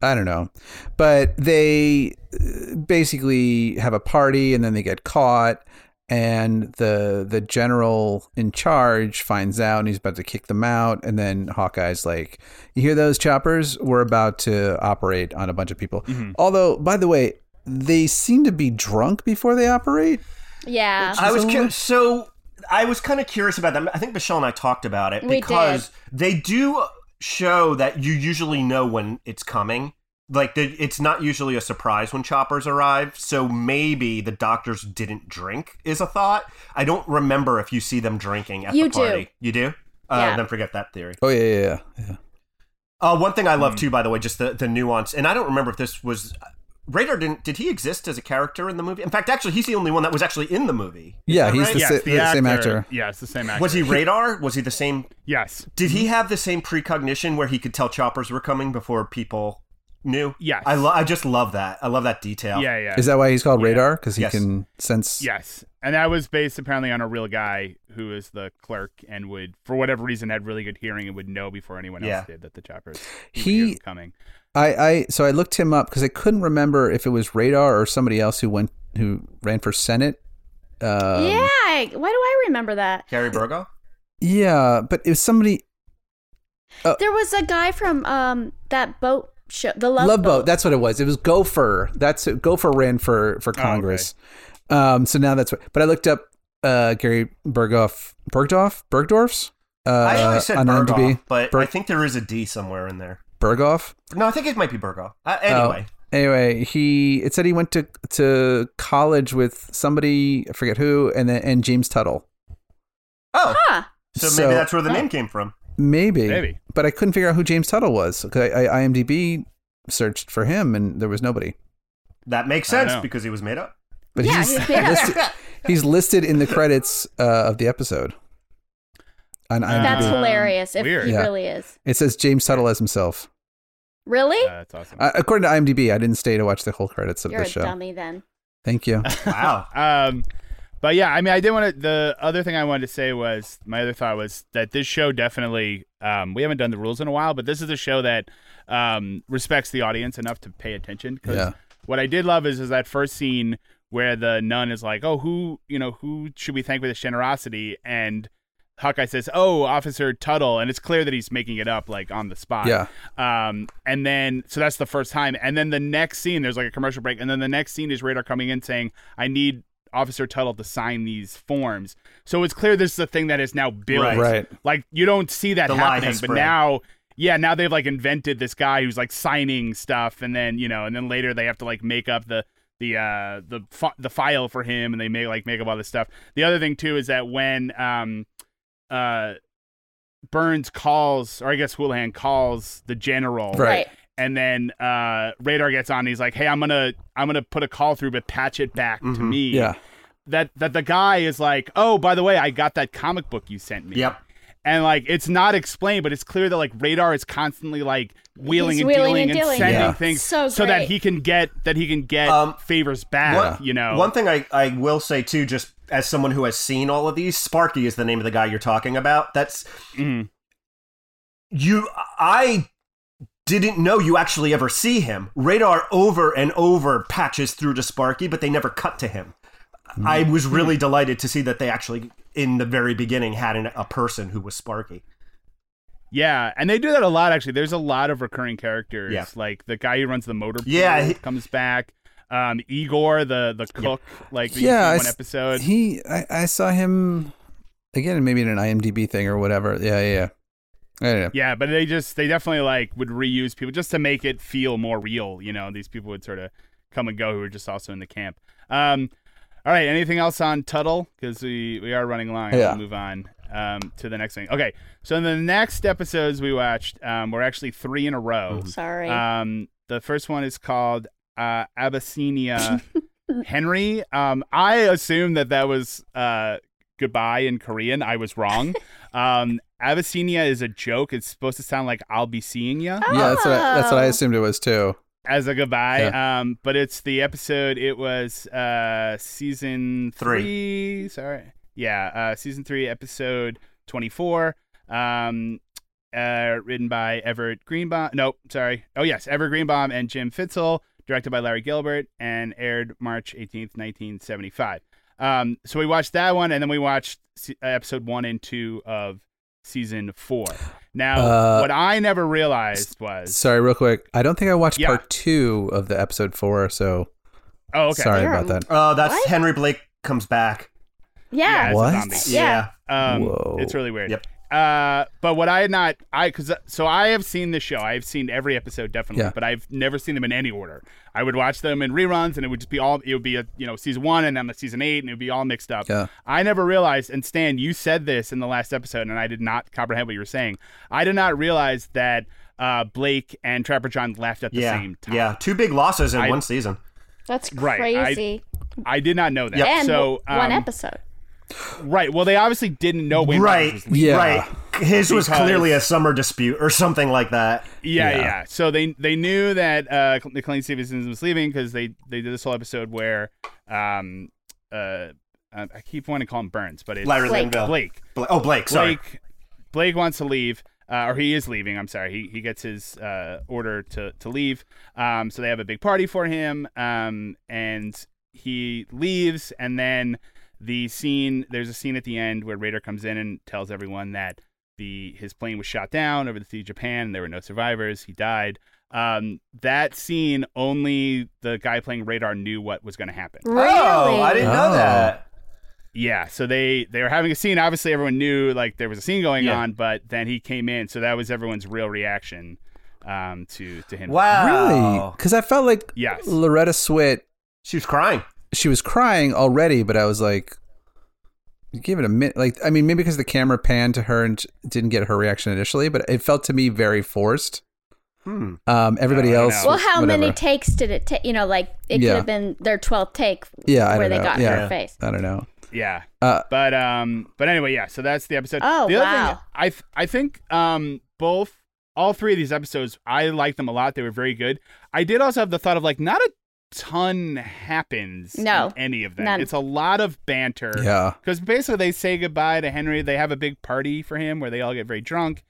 I don't know. But they uh, basically have a party and then they get caught and the the general in charge finds out and he's about to kick them out and then Hawkeye's like, "You hear those choppers? We're about to operate on a bunch of people." Although, by the way, they seem to be drunk before they operate. Yeah. I was So- cu- so I was kind of curious about that. I think Michelle and I talked about it We because they do show that you usually know when it's coming. Like the, it's not usually a surprise when choppers arrive. So maybe the doctors didn't drink is a thought. I don't remember if you see them drinking at You the do. party. You do? Uh, Yeah. Then forget that theory. Oh yeah, yeah, yeah. yeah. Uh, one thing I love Hmm. too, by the way, just the, the nuance, and I don't remember if this was Radar. Didn't did he exist as a character in the movie? In fact, actually, he's the only one that was actually in the movie. Is Yeah, he's right? the yes, sa- the, the actor, same actor. Yeah, it's the same actor. Was he Radar? Was he the same? Yes. Did he have the same precognition where he could tell choppers were coming before people knew? Yes. I lo- I just love that. I love that detail. Yeah, yeah. Is that why he's called Yeah. Radar? Because he Yes. can sense. Yes, and that was based apparently on a real guy who is the clerk and would, for whatever reason, had really good hearing and would know before anyone else Yeah. did that the choppers He- he, would coming. I, I so I looked him up because I couldn't remember if it was Radar or somebody else who went who ran for Senate. Um, yeah. I- Why do I remember that? Gary Burgo. Yeah, but it was somebody. There was a guy from um that boat show, the Love, Love, Boat. That's what it was. It was Gopher. That's it. Gopher ran for for Congress. Um. So now that's what. But I looked up uh Gary Berghoff. Bergdorf. Bergdorf's. Uh, I actually said on Burgoff, IMDb. but Ber- I think there is a D somewhere in there. Berghoff. No, I think it might be Burgo. Uh, Oh, anyway, anyway, he it said he went to to college with somebody I forget who, and then and James Tuttle. oh, Huh. so, so- maybe that's where the name came from. Maybe, Maybe. but I couldn't figure out who James Tuttle was. 'cause I, I IMDb searched for him, and there was nobody. That makes sense because he was made up. But Yeah, he's he's made up. listed, he's listed in the credits uh, of the episode. On IMDb. That's hilarious. If weird. he Yeah. really is. it says James Tuttle as himself. Really? Uh, that's awesome. Uh, according to IMDb, I didn't stay to watch the whole credits of You're the a show. dummy then. Thank you. Wow. Um, but yeah, I mean, I did want to. The other thing I wanted to say was my other thought was that this show definitely. Um, we haven't done the rules in a while, but this is a show that um, respects the audience enough to pay attention. Because Yeah. what I did love is is that first scene where the nun is like, "Oh, who you know who should we thank for this generosity?" and Hawkeye says, "Oh, Officer Tuttle," and it's clear that he's making it up like on the spot. Yeah. Um, and then so that's the first time, and then the next scene, there's like a commercial break, and then the next scene is Radar coming in saying, "I need Officer Tuttle to sign these forms." So it's clear this is a thing that is now built. Right. Right. Like you don't see that The happening, but spread. now. Yeah, now they've like invented this guy who's like signing stuff, and then you know, and then later they have to like make up the the uh the fi- the file for him, and they make like make up all this stuff. The other thing too is that when um uh Burns calls, or I guess Houlihan calls the general, Right. and then uh Radar gets on. And he's like, "Hey, I'm gonna I'm gonna put a call through, but patch it back to Mhm. me." Yeah. That that the guy is like, "Oh, by the way, I got that comic book you sent me." Yep. And like it's not explained, but it's clear that like Radar is constantly like wheeling and wheeling dealing and and, dealing. sending Yeah. things So so, that he can get that he can get Um, favors back. One- you know, One thing I, I will say too, just as someone who has seen all of these, Sparky is the name of the guy you're talking about. That's Mhm. you. I didn't know you actually ever see him. Radar over and over patches through to Sparky, but they never cut to him. I was really delighted to see that they actually, in the very beginning, had an, a person who was Sparky. Yeah, and they do that a lot actually. There's a lot of recurring characters. Yeah. Like the guy who runs the motor Yeah, he- comes back. Um, Igor, the the cook, like that Yeah, see I one episode. He, I, I saw him again, maybe in an IMDb thing or whatever. Yeah, yeah. yeah. I. Yeah, but they just they definitely like would reuse people just to make it feel more real. You know, these people would sort of come and go who were just also in the camp. Um, all right, anything else on Tuttle? Because we we are running long. Yeah. We'll move on um, to the next thing. Okay, so in the next episodes we watched, um, were actually three in a row. Sorry. Um, the first one is called uh, Abyssinia Henry. Um, I assumed that that was uh, goodbye in Korean. I was wrong. um, Abyssinia is a joke. It's supposed to sound like I'll be seeing you Yeah, that's what I, that's what I Oh. assumed it was too. As a goodbye. Um, but it's the episode. It was uh, season three. Sorry, yeah, uh, season three, episode twenty-four. Um, uh, written by Everett Greenbaum. Nope, sorry. Oh yes, Everett Greenbaum and Jim Fritzell. Directed by Larry Gelbart and aired March eighteenth, nineteen seventy-five. Um, so we watched that one, and then we watched episode one and two of season four. Now, Uh, what I never realized was, Sorry, real quick. I don't think I watched Yeah. part two of the episode four, so oh, okay, sorry You're about a- that. Uh, that's What? Henry Blake comes back. yeah. it's a What? zombie. Yeah. Um, Whoa. It's really weird. Yep. Uh, but what I had not, I because so I have seen the show. I have seen every episode definitely, Yeah. but I've never seen them in any order. I would watch them in reruns, and it would just be all. It would be a you know season one, and then the season eight, and it would be all mixed up. Yeah. I never realized, and Stan, you said this in the last episode, and I did not comprehend what you were saying. I did not realize that uh, Blake and Trapper John left at the yeah, same time. yeah, two big losses in I- one season. That's Right, I- crazy. I did not know that. Yep. and So one um, episode. Right. Well, they obviously didn't know Wayne Rogers Right, was. Yeah. right. His was clearly a summer dispute or something like that. Yeah, Yeah. yeah. So they they knew that uh, McLean Stevenson was leaving because they they did this whole episode where um uh I keep wanting to call him Burns, but it's Larry Blake. Linville. Blake. Bla- oh, Blake. Sorry. Blake Blake wants to leave, uh, or he is leaving. I'm sorry. He he gets his uh, order to to leave. Um, so they have a big party for him. Um, and he leaves, and then the scene. There's a scene at the end where Radar comes in and tells everyone that the his plane was shot down over the sea of Japan. And there were no survivors. He died. Um, that scene only the guy playing Radar knew what was going to happen. Really? Oh, I didn't know Oh. that. Yeah, so they they were having a scene. Obviously, everyone knew like there was a scene going Yeah. on, but then he came in, so that was everyone's real reaction um, to to him. Wow. Really? Because I felt like Yes. Loretta Swit, She was crying. She was crying already, but I was like, give it a minute. Like, I mean, maybe because the camera panned to her and didn't get her reaction initially, but it felt to me very forced. Hmm. Um, everybody I else. know. Well, how whatever. many takes did it take? You know, like it Yeah. could have been their 12th take Yeah, I where they know. got Yeah. her face. I don't know. Yeah, Uh, but um, but anyway, yeah. So that's the episode. Oh, the other wow. thing, I th- I think um both all three of these episodes, I liked them a lot. They were very good. I did also have the thought of like not a ton happens No, in any of them. none. It's a lot of banter. yeah. Because basically they say goodbye to Henry. They have a big party for him where they all get very drunk,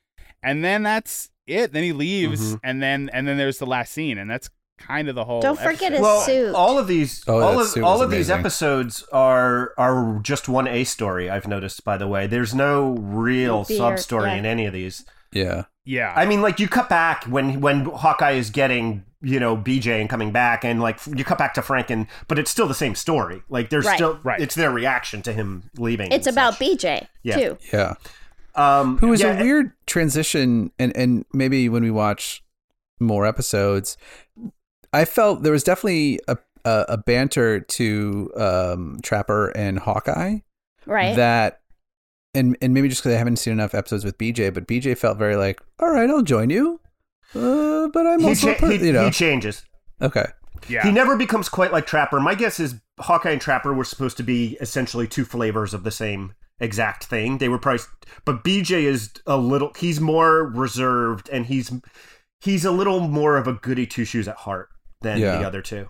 and then that's it. Then he leaves, Mhm. and then and then there's the last scene, and that's kind of the whole. Don't forget episode. his well, suit. all of these, Oh, all of all was of these episodes are are just one A story. I've noticed, by the way. There's no real Beard, sub story yeah. in any of these. Yeah. yeah. I mean, like you cut back when when Hawkeye is getting you know BJ and coming back, and like you cut back to Frank, and but it's still the same story. Like there's Right. still Right. it's their reaction to him leaving. it's about such. BJ, Yeah. too. Yeah. um, Who was yeah, a weird transition, and and maybe when we watch more episodes, I felt there was definitely a a, a banter to um, Trapper and Hawkeye Right? that, and and maybe just because I haven't seen enough episodes with BJ, but BJ felt very like, all right, I'll join you, uh, but I'm He, also, a cha- per-" he, you know, he changes. okay, yeah. He never becomes quite like Trapper. My guess is Hawkeye and Trapper were supposed to be essentially two flavors of the same exact thing. They were priced, but BJ is a little. He's more reserved, and he's he's a little more of a goody two shoes at heart than Yeah. the other two.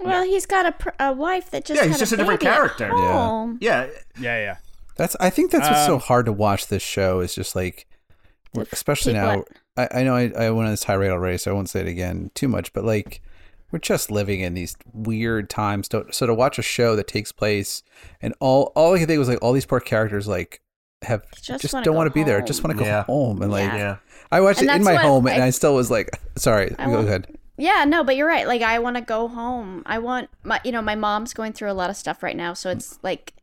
well, he's got a, pr- a wife that just Yeah, he's just a different character. Yeah. Yeah, yeah, yeah. That's I think that's what's so Um, hard to watch this show is just like, especially now. I, I know I, I went on this tirade already, so I won't say it again too much. But like, we're just living in these weird times. So, so to watch a show that takes place and all all I could think was like all these poor characters like have Just just, wanna don't want to be there, home. just want to go Yeah. home. And like, Yeah. yeah. I watched And it in my what home, and I- I still was like, sorry, I go want- ahead. Yeah, no, but you're right. Like I want to go home. I want my you know, my mom's going through a lot of stuff right now, so it's like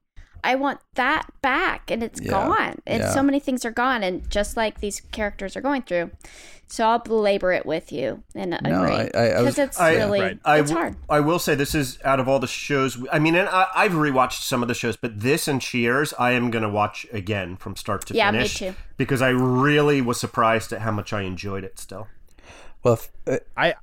I want that back and it's Yeah, gone. And yeah. so many things are gone and just like these characters are going through. So I'll belabor it with you and No, agree. I- I- I was- Because it's I- really Right. I it's hard. I will say this is out of all the shows. I mean, and I, I've rewatched some of the shows, but this and Cheers, I am going to watch again from start to Yeah, me finish. too. Because I really was surprised at how much I enjoyed it. Still, Well, if, uh, I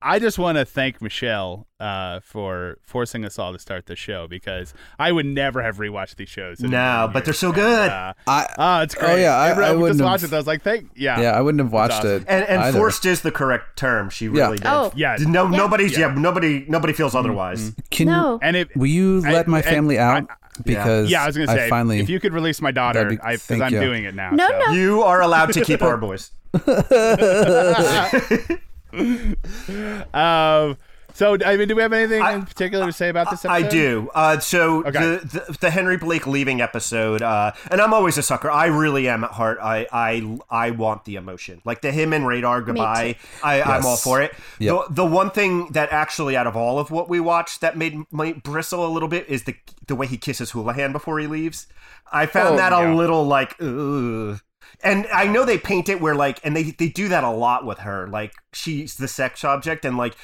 I just want to thank Michelle uh, for forcing us all to start the show because I would never have rewatched these shows. in No, million but they're so good. Uh, I oh, it's great. Oh, yeah, I- Every- I just wouldn't watched have- it. I was like, thank yeah. yeah, I wouldn't have watched awesome. it. and and either. forced is the correct term. She Yeah. really did. Oh. Yeah. No, nobody's Yeah. yeah. Nobody, nobody feels otherwise. Can No. And it will you I- let my and family out I- because yeah, I was gonna say finally if you could release my daughter, That'd because I'm you. doing it now. No, so. no. You are allowed to keep our boys. Um, So, I mean, do we have anything I- in particular to say about this episode? I do. Uh, so Okay. the, the the Henry Blake leaving episode, uh, and I'm always a sucker. I really am at heart. I I I want the emotion, like the him and Radar goodbye. I, I'm all for it. Yep. The the one thing that actually, out of all of what we watched, that made me bristle a little bit is the the way he kisses Houlihan before he leaves. I found Oh, that a little like. Ugh. And I know they paint it where like, and they they do that a lot with her. Like she's the sex object, and like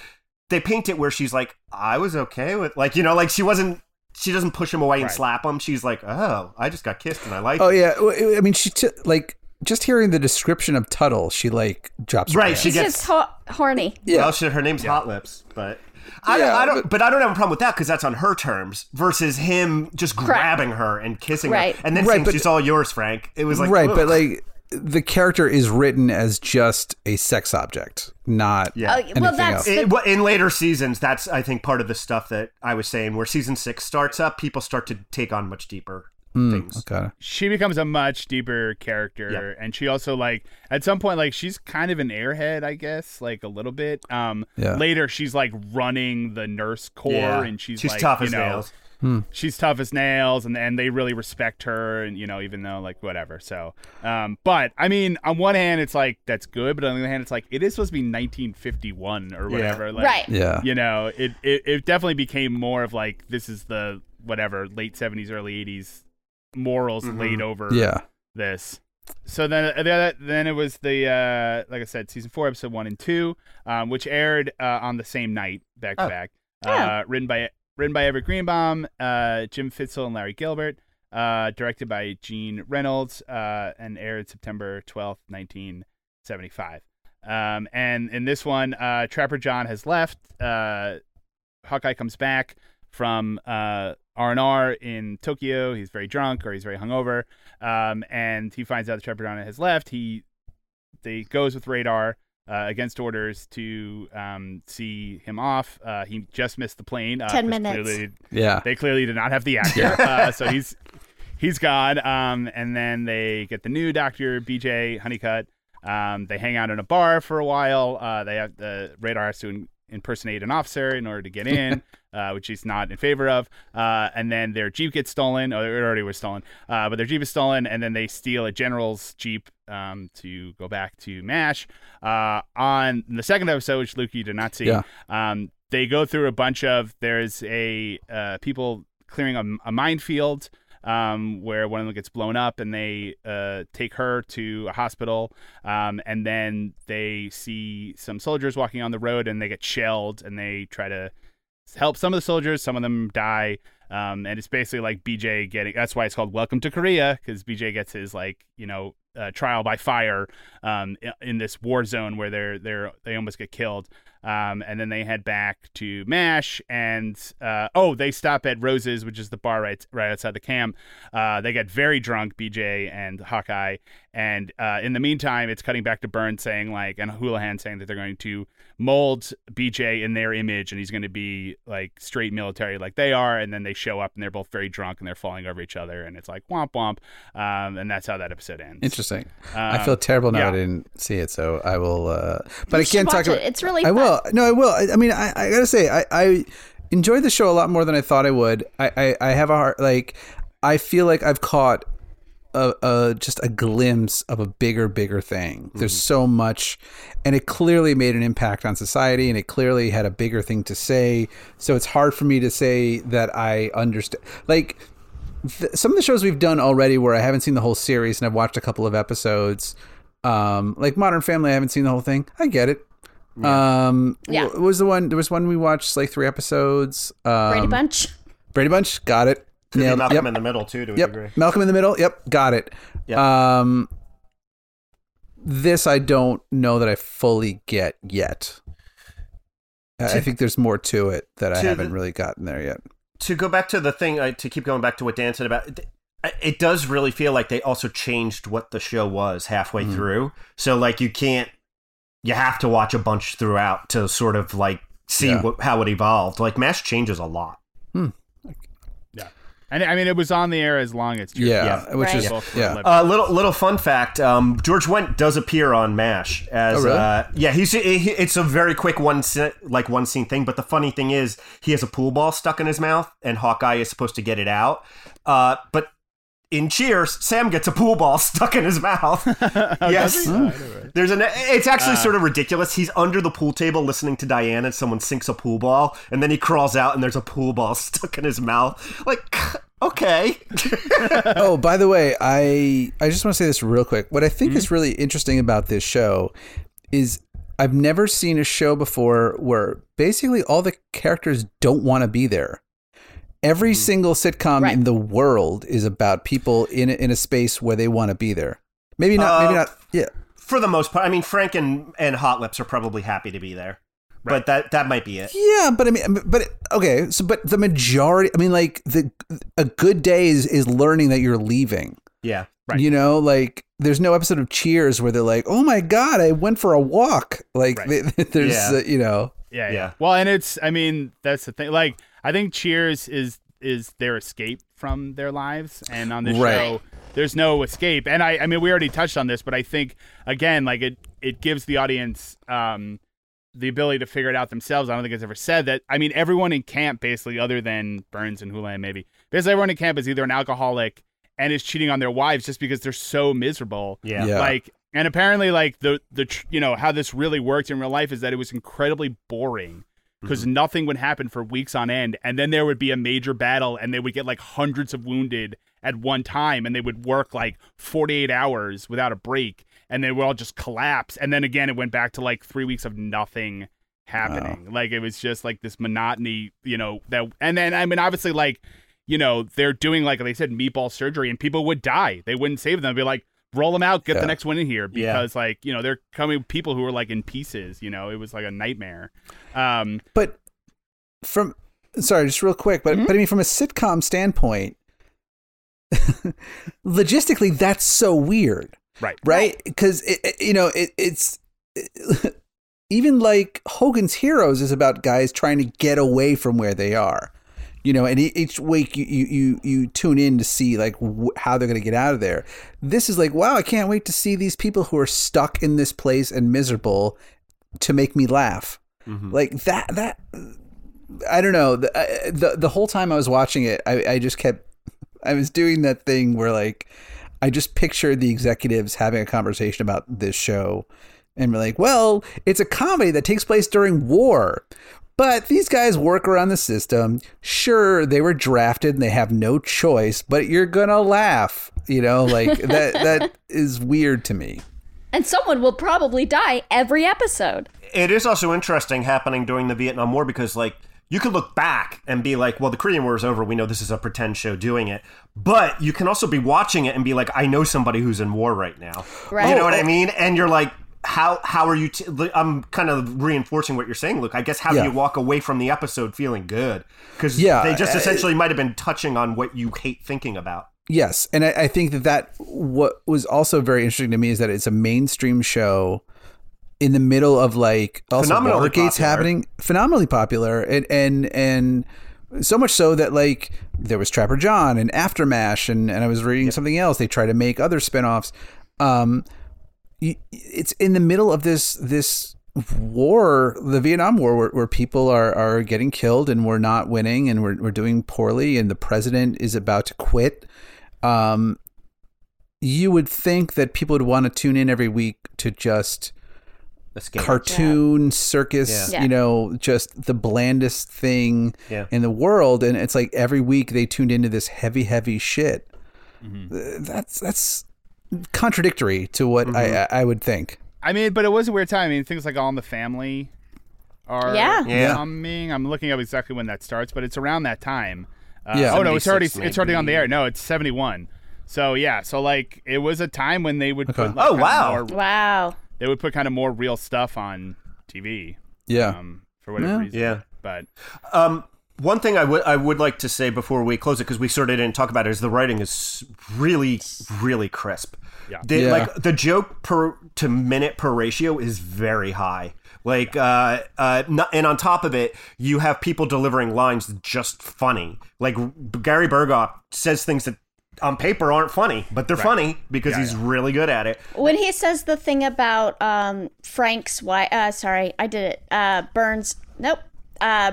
they paint it where she's like, I was okay with like you know like she wasn't she doesn't push him away and Right. slap him. She's like, oh, I just got kissed and I like Oh it. yeah, I mean, she t- like just hearing the description of Tuttle, she like drops. Right, pants. she He's gets- just ho- horny. Yeah. Well, she, her name's Hot Lips, but I, Yeah, I don't. but- But, I don't have a problem with that because that's on her terms versus him just grabbing her and kissing Right. her and then Right, saying but- she's all yours, Frank. It was like right, ugh. but like the character is written as just a sex object, not Yeah. Oh, anything well, that's else. the, It- in later seasons, that's I think part of the stuff that I was saying. Where season six starts up, people start to take on much deeper Hmm, things. okay. she becomes a much deeper character Yeah. and she also like at some point like she's kind of an airhead i guess like a little bit um Yeah. later she's like running the nurse corps Yeah. and she's she's like, tough you as know, nails. she's tough as nails and and they really respect her and you know even though like whatever so um but i mean on one hand it's like that's good but on the other hand it's like it is supposed to be 1951 or whatever like Right. Yeah. you know it, it it definitely became more of like this is the whatever late 70s early 80s morals Mhm. laid over Yeah. this. So then, uh, then it was the uh, like I said, season four, episode one and two, um, which aired uh, on the same night, back to Oh. back. Uh, written by written by Everett Greenbaum, uh, Jim Fritzell, and Larry Gelbart. Uh, directed by Gene Reynolds, uh, and aired September twelfth, nineteen seventy five. Um, and in this one, uh, Trapper John has left. Uh, Hawkeye comes back from uh, R&R in Tokyo. He's very drunk or he's very hungover. Um, and he finds out that Trapper John has left. He they goes with Radar uh, against orders to um, see him off. Uh, he just missed the plane. Uh, 10 'cause minutes. Clearly, Yeah. they clearly did not have the actor, uh, so he's he's gone. Um, and then they get the new Doctor BJ Honeycutt. Um, they hang out in a bar for a while. Uh, they have the radar has to in- impersonate an officer in order to get in, uh, which he's not in favor of. Uh, and then their jeep gets stolen. Oh, it already was stolen. Uh, but their jeep is stolen, and then they steal a general's jeep um, to go back to Mash. Uh, on the second episode, which Luke you did not see, Yeah. um, they go through a bunch of there's a uh, people clearing a, a minefield um, where one of them gets blown up and they uh, take her to a hospital um, and then they see some soldiers walking on the road and they get shelled and they try to help some of the soldiers some of them die. Um, and it's basically like bj getting that's why it's called welcome to korea because bj gets his like you know uh, trial by fire um, i- in this war zone where they're they're they almost get killed um, and then they head back to Mash, and uh, oh, they stop at Roses, which is the bar right right outside the camp. Uh, they get very drunk, BJ and Hawkeye, and uh, in the meantime, it's cutting back to Burns saying like, and Houlihan saying that they're going to mold BJ in their image, and he's going to be like straight military like they are. And then they show up, and they're both very drunk, and they're falling over each other, and it's like womp womp, um, and that's how that episode ends. Interesting. I Um, feel terrible now yeah. I didn't see it, so I will. Uh, but You I can't talk about. it. It's really I fun. will. No, I will. I, I mean, I, I gotta say, I, I enjoyed the show a lot more than I thought I would. I, I, I have a heart. Like, I feel like I've caught a, a just a glimpse of a bigger, bigger thing. There's so much, and it clearly made an impact on society, and it clearly had a bigger thing to say. So it's hard for me to say that I understand. Like th- some of the shows we've done already, where I haven't seen the whole series and I've watched a couple of episodes. Um, like Modern Family, I haven't seen the whole thing. I get it. Um, Yeah. what was the one? There was one we watched like three episodes. Um, Brady Bunch. Brady Bunch, got it. Could Nailed- Malcolm yep. in the middle too, to Yep. degree. Malcolm in the Middle. Yep. Got it. Yep. Um, this I don't know that I fully get yet. I- I think there's more to it that I haven't the- really gotten there yet. to go back to the thing uh, to keep going back to what Dan said about it, it does really feel like they also changed what the show was halfway Mhm. through. So like you can't you have to watch a bunch throughout to sort of like see Yeah. what, how it evolved. Like Mash changes a lot. And I mean, it was on the air as long as Cheers. Yeah, Yeah. which Right. is Both were yeah. living. Uh, little little fun fact: um, George Wendt does appear on Mash as Oh, really? uh, yeah. He's he, it's a very quick one like one scene thing. But the funny thing is, he has a pool ball stuck in his mouth, and Hawkeye is supposed to get it out. Uh, but in Cheers, Sam gets a pool ball stuck in his mouth. Oh, yes, there's an. It's actually ah. sort of ridiculous. He's under the pool table listening to Diane, and someone sinks a pool ball, and then he crawls out, and there's a pool ball stuck in his mouth. Like, okay. oh, by the way, I I just want to say this real quick. What I think is hmm? really interesting about this show is I've never seen a show before where basically all the characters don't want to be there. Every single sitcom Right. in the world is about people in a, in a space where they want to be there. Maybe not. maybe Uh, not. Yeah. for the most part. I mean, Frank and, and Hot Lips are probably happy to be there, but that that might be it. Yeah, but I mean, but okay. So, but the majority. I mean, like the a good day is is learning that you're leaving. Yeah, Right. You know, like there's no episode of Cheers where they're like, "Oh my god, I went for a walk." Like Right. there's, Yeah. uh, you know, Yeah, yeah. Yeah. Well, and it's I mean, that's the thing. Like I think Cheers is is their escape from their lives and on this Right. show there's no escape. And I I mean, we already touched on this, but I think again, like it it gives the audience um the ability to figure it out themselves. I don't think it's ever said that. I mean, everyone in camp basically other than Burns and Houlihan maybe. Basically everyone in camp is either an alcoholic and is cheating on their wives just because they're so miserable yeah, Yeah. like and apparently like the the you know how this really worked in real life is that it was incredibly boring because Mm-hmm. nothing would happen for weeks on end and then there would be a major battle and they would get like hundreds of wounded at one time and they would work like 48 hours without a break and they would all just collapse and then again it went back to like 3 weeks of nothing happening. Like it was just like this monotony you know that and then i mean obviously like you know they're doing like they said meatball surgery and people would die. They wouldn't save them. They'd be like roll them out get Yeah. the next one in here Yeah. because like you know they're coming people who were like in pieces you know it was like a nightmare um but from sorry, just real quick, but Mhm. but I mean, from a sitcom standpoint, logistically, that's so weird. right right? Because it, it- you know it, it's even like Hogan's Heroes is about guys trying to get away from where they are, you know. And each week you you you, tune in to see like wh- how they're going to get out of there. This is like wow, I can't wait to see these people who are stuck in this place and miserable to make me laugh. Mm-hmm. Like that that I don't know the, the the whole time I was watching it, I, I just kept I was doing that thing where like I just pictured the executives having a conversation about this show and be like, well, it's a comedy that takes place during war. But these guys work around the system. Sure, they were drafted and they have no choice, but you're gonna laugh. You know, like that that is weird to me. And someone will probably die every episode. it is also interesting happening during the Vietnam War because, like, you could look back and be like, well, the Korean War is over. We know this is a pretend show doing it. But you can also be watching it and be like, I know somebody who's in war right now. Right. You know oh, what I oh. mean? And you're like, how how are you? T- I'm kind of reinforcing what you're saying, Luke. I guess how Yeah. do you walk away from the episode feeling good? Because Yeah, they just essentially might have been touching on what you hate thinking about. Yes, and I, I think that that what was also very interesting to me is that it's a mainstream show in the middle of like also Watergate's happening, phenomenally popular, and and and so much so that like there was Trapper John and Aftermash, and and I was reading something else. They try to make other spinoffs. Um, it's in the middle of this this war, the Vietnam War, where, where people are, are getting killed and we're not winning and we're, we're doing poorly and the president is about to quit. Um, you would think that people would want to tune in every week to just Escape. cartoon circus, Yeah. you know, just the blandest thing Yeah. in the world. And it's like every week they tuned into this heavy, heavy shit. Uh, That's that's contradictory to what I I would think. i mean but it was a weird time i mean things like all in the family are Yeah. Yeah. coming i'm looking up exactly when that starts but it's around that time uh, Yeah. oh no it's already 76 it's already on the air no it's 71 so yeah so like it was a time when they would Okay. put like, Oh, wow. more- Wow. they would put kind of more real stuff on TV. Yeah. Um, for whatever Yeah. reason. Yeah. But Um, one thing I would I would like to say before we close it because we sort of didn't talk about it is the writing is really really crisp. Yeah. The, Yeah. Like the joke per to minute per ratio is very high, Like, uh, uh, no- and on top of it, you have people delivering lines just funny. Like Gary Burghoff says things that on paper aren't funny, but they're funny because Yeah, he's yeah. really good at it. When he says the thing about um, Frank's wife, uh, sorry, I did it. Uh, Burns, nope. Uh,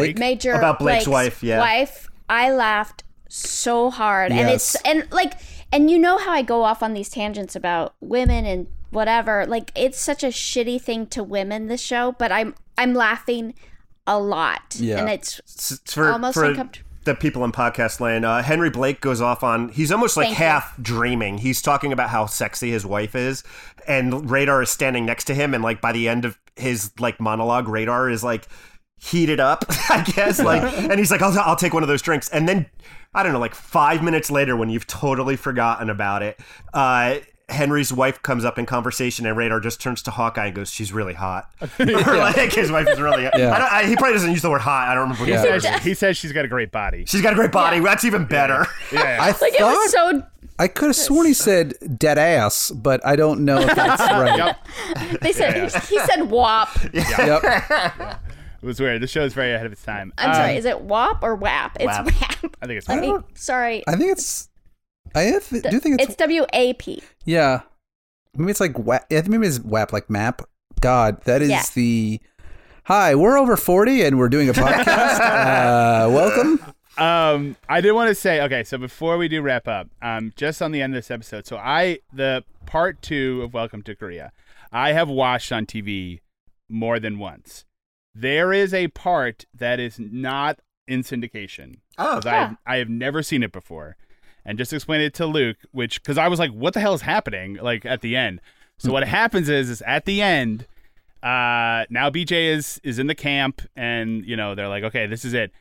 Blake. Major About Blake's wife, yeah. wife. I laughed so hard, and it's and like and you know how I go off on these tangents about women and whatever. Like it's such a shitty thing to women. This show, but I'm I'm laughing a lot, Yeah. and it's S- for, Almost for uncomfortable. the people in podcast land, uh, Henry Blake goes off on. He's almost like Thank you. half dreaming. He's talking about how sexy his wife is, and Radar is standing next to him. And like by the end of his like monologue, Radar is like heated up, I guess. Like, and he's like, "I'll, I'll take one of those drinks." And then I don't know, like five minutes later, when you've totally forgotten about it, uh, Henry's wife comes up in conversation, and Radar just turns to Hawkeye and goes, "She's really hot." or like his wife is really. Yeah. I don't, I, he probably doesn't use the word hot. I don't remember. What he Yeah. says. He, he says she's got a great body. She's got a great body. That's even better. Yeah. I like it thought was so. I could have sworn he said dead ass, but I don't know if that's right. Yep. They said he said WAP. Yep. It was weird. The show is very ahead of its time. I'm Um, sorry, is it WAP or WAP? It's WAP. WAP. I think it's I fine. mean, sorry, I think it's. I have, do think it's, it's W A P. yeah. Maybe it's like WAP. Yeah, maybe it's WAP like map. God, that is Yeah. the. Hi, we're over forty and we're doing a podcast. uh, welcome. Um, I did want to say, okay, so before we do wrap up, um, just on the end of this episode, so I the part two of Welcome to Korea, I have watched on TV more than once. There is a part that is not in syndication. Oh, 'Cause I have, I have never seen it before, and just explain it to Luke, which because I was like, what the hell is happening? Like at the end. So what happens is, is at the end, uh, now BJ is is in the camp, and you know they're like, okay, this is it.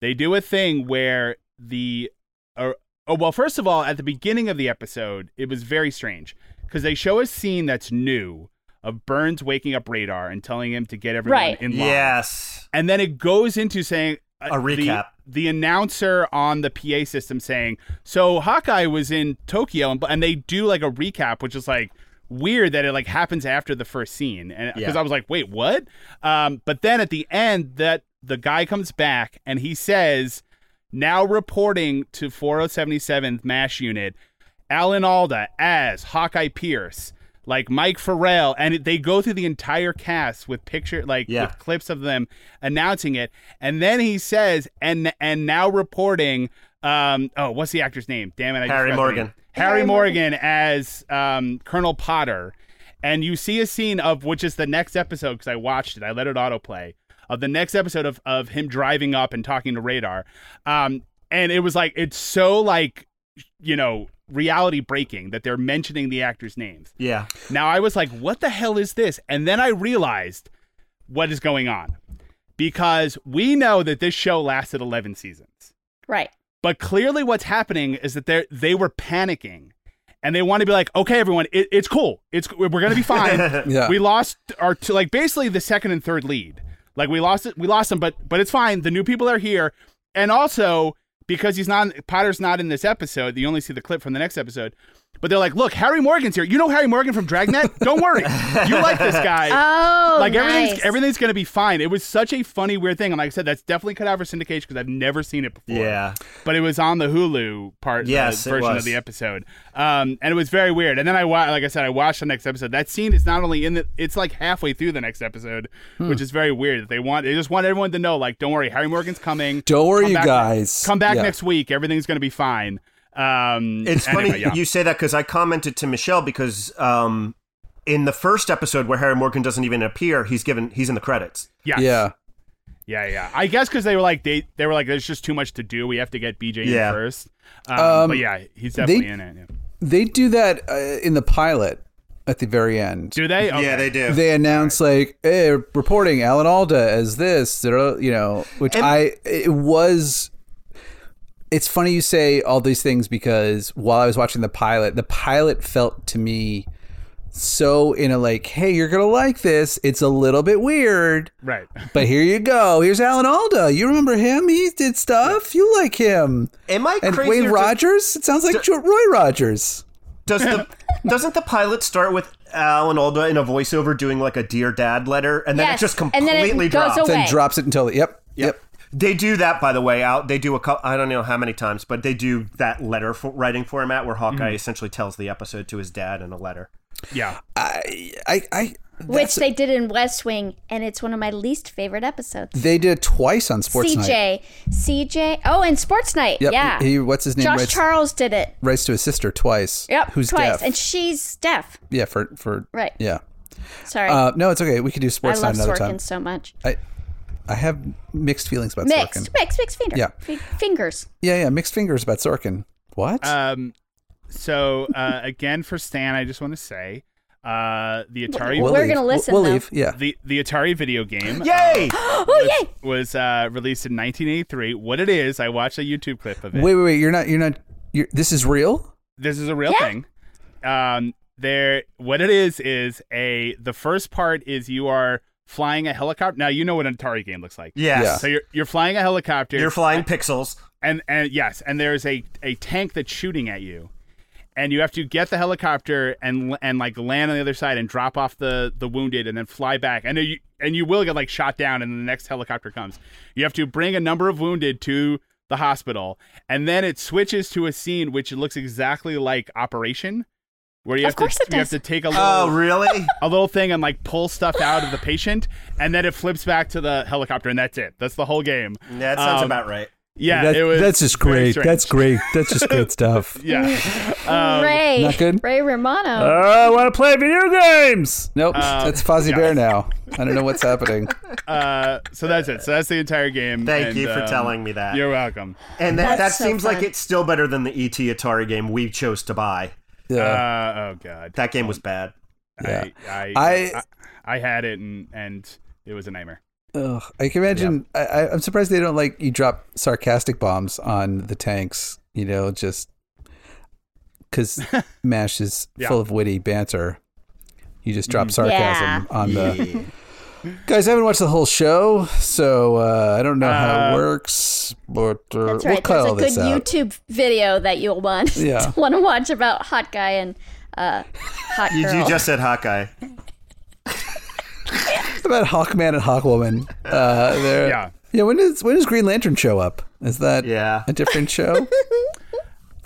They do a thing where the, uh, oh well, first of all, at the beginning of the episode, it was very strange because they show a scene that's new of Burns waking up Radar and telling him to get everyone Right. in line. Yes. And then it goes into saying uh, A recap. The, the announcer on the PA system saying, "So Hawkeye was in Tokyo," and, and they do like a recap, which is like weird that it like happens after the first scene, and because Yeah. I was like, "Wait, what?" Um, but then at the end, that the guy comes back and he says, "Now reporting to 4077th Mash Unit, Alan Alda as Hawkeye Pierce." Like Mike Farrell, and it- they go through the entire cast with picture, like Yeah. with clips of them announcing it, and then he says, "and and now reporting." Um, oh, what's the actor's name? Damn it, I Harry forgot Morgan. name. Harry Morgan as um, Colonel Potter, and you see a scene of which is the next episode because I watched it. I let it autoplay of the next episode of of him driving up and talking to Radar, um, and it was like it's so like you know reality breaking that they're mentioning the actors' names. Yeah. Now I was like, what the hell is this? And then I realized what is going on. Because we know that this show lasted 11 seasons. Right. But clearly what's happening is that they they were panicking. And they want to be like, okay, everyone, it, it's cool. It's we're gonna be fine. Yeah. We lost our t- like basically the second and third lead. Like we lost it, we lost them, but but it's fine. The new people are here, and also because he's not Potter's not in this episode. You only see the clip from the next episode. But they're like, look, Harry Morgan's here. You know Harry Morgan from Dragnet? Don't worry, you like this guy. Oh, like everything's nice. everything's gonna be fine. It was such a funny, weird thing. And like I said, that's definitely cut out for syndication because I've never seen it before. Yeah. But it was on the Hulu part Yes, uh, version of the episode, um, and it was very weird. And then I wa- like I said, I watched the next episode. That scene is not only in the, it's like halfway through the next episode, Hmm. which is very weird. That they want, they just want everyone to know, like, don't worry, Harry Morgan's coming. Don't worry, Come you back- guys. Come back Yeah. next week. Everything's gonna be fine. Um, It's anyway, funny yeah. you say that because I commented to Michelle because um, in the first episode where Harry Morgan doesn't even appear, he's given he's in the credits. Yes. Yeah. Yeah, yeah. I guess because they were like they they were like there's just too much to do. We have to get BJ Yeah. in first. Um, Um, but yeah, he's definitely they- in it. yeah. They do that uh, in the pilot at the very end. Do they? Okay. Yeah, they do. They announce like, "Hey, reporting Alan Alda as this," you know, which And- I it was. It's funny you say all these things because while I was watching the pilot, the pilot felt to me so in a like, "Hey, you're gonna like this. It's a little bit weird, Right. but here you go. Here's Alan Alda. You remember him? He did stuff. You like him." Am I And crazy? Wayne or does- Rogers. It sounds like Jo- Roy Rogers. Does the doesn't the pilot start with Alan Alda in a voiceover doing like a dear dad letter, and then Yes, it just and then it completely goes drops. away. Then drops it until yep, yep. They do that, by the way. Out they do a couple. I don't know how many times, but they do that letter for, writing format where Hawkeye Mm-hmm. essentially tells the episode to his dad in a letter. Yeah. I, I, I Which they did in West Wing, and it's one of my least favorite episodes. they did it twice on Sports Night. CJ, CJ. Oh, and Sports Night. Yep. Yeah. He, what's his name? Josh writes, Charles did it. writes to his sister twice. Yep. Who's twice, deaf? and she's deaf. yeah, for for Right. Yeah. Sorry, Uh, no, it's okay. We could do I Sports love Night another Sorkin time. so much. I I have mixed feelings about Mixed, Sorkin. mixed, mixed finger. Yeah. F- fingers. Yeah, yeah, mixed fingers about Sorkin. What? Um, so uh, again for Stan, I just want to say, uh, the Atari We're gonna listen, We'll, though. leave. Yeah. the the Atari video game Yay! Oh yay! was uh, released in 1983. What it is, I watched a YouTube clip of it. Wait, wait, wait. You're not. You're not. You're, this is real. This is a real Yeah. thing. Um, there, what it is is a the first part is you are flying a helicopter. Now you know what an Atari game looks like. Yes. Yeah. So you're you're flying a helicopter. You're flying pixels. and and yes, and there's a a tank that's shooting at you, and you have to get the helicopter and and like land on the other side and drop off the the wounded and then fly back, and you and you will get like shot down, and the next helicopter comes. You have to bring a number of wounded to the hospital, and then it switches to a scene which looks exactly like Operation. Where you Of have course to it you have to take a little Oh, really? a little thing and like pull stuff out of the patient, and then it flips back to the helicopter, and that's it. That's the whole game. that sounds Um, about right. Yeah, That- it was. that's just great. That's great. That's just good stuff. Yeah. Um, Ray. not good? Ray Romano. I want to play video games. Nope. Uh, that's Fozzie yeah. Bear now. I don't know what's happening. Uh, so that's it. So that's the entire game. Thank and, you for um, telling me that. You're welcome. and that, that so seems like it's still better than the ET Atari game we chose to buy. Yeah. Uh, oh god. That game was bad. Yeah. I, I, I- I I had it and and it was a nightmare. Ugh, I can imagine. I, I, I'm surprised they don't like you drop sarcastic bombs on the tanks. You know, just because Mash is Yeah. full of witty banter. You just drop Mhm. sarcasm Yeah. on the guys. I haven't watched the whole show, so uh, I don't know how Uh, it works. But uh, That's we'll right. cut There's a all good this out. YouTube video that you'll want Yeah. want to watch about hot guy and uh, hot You, girl. you just said Hawkeye. about Hawkman and Hawkwoman. Uh, they're- Yeah. yeah. When does when does Green Lantern show up? Is that Yeah. a different show?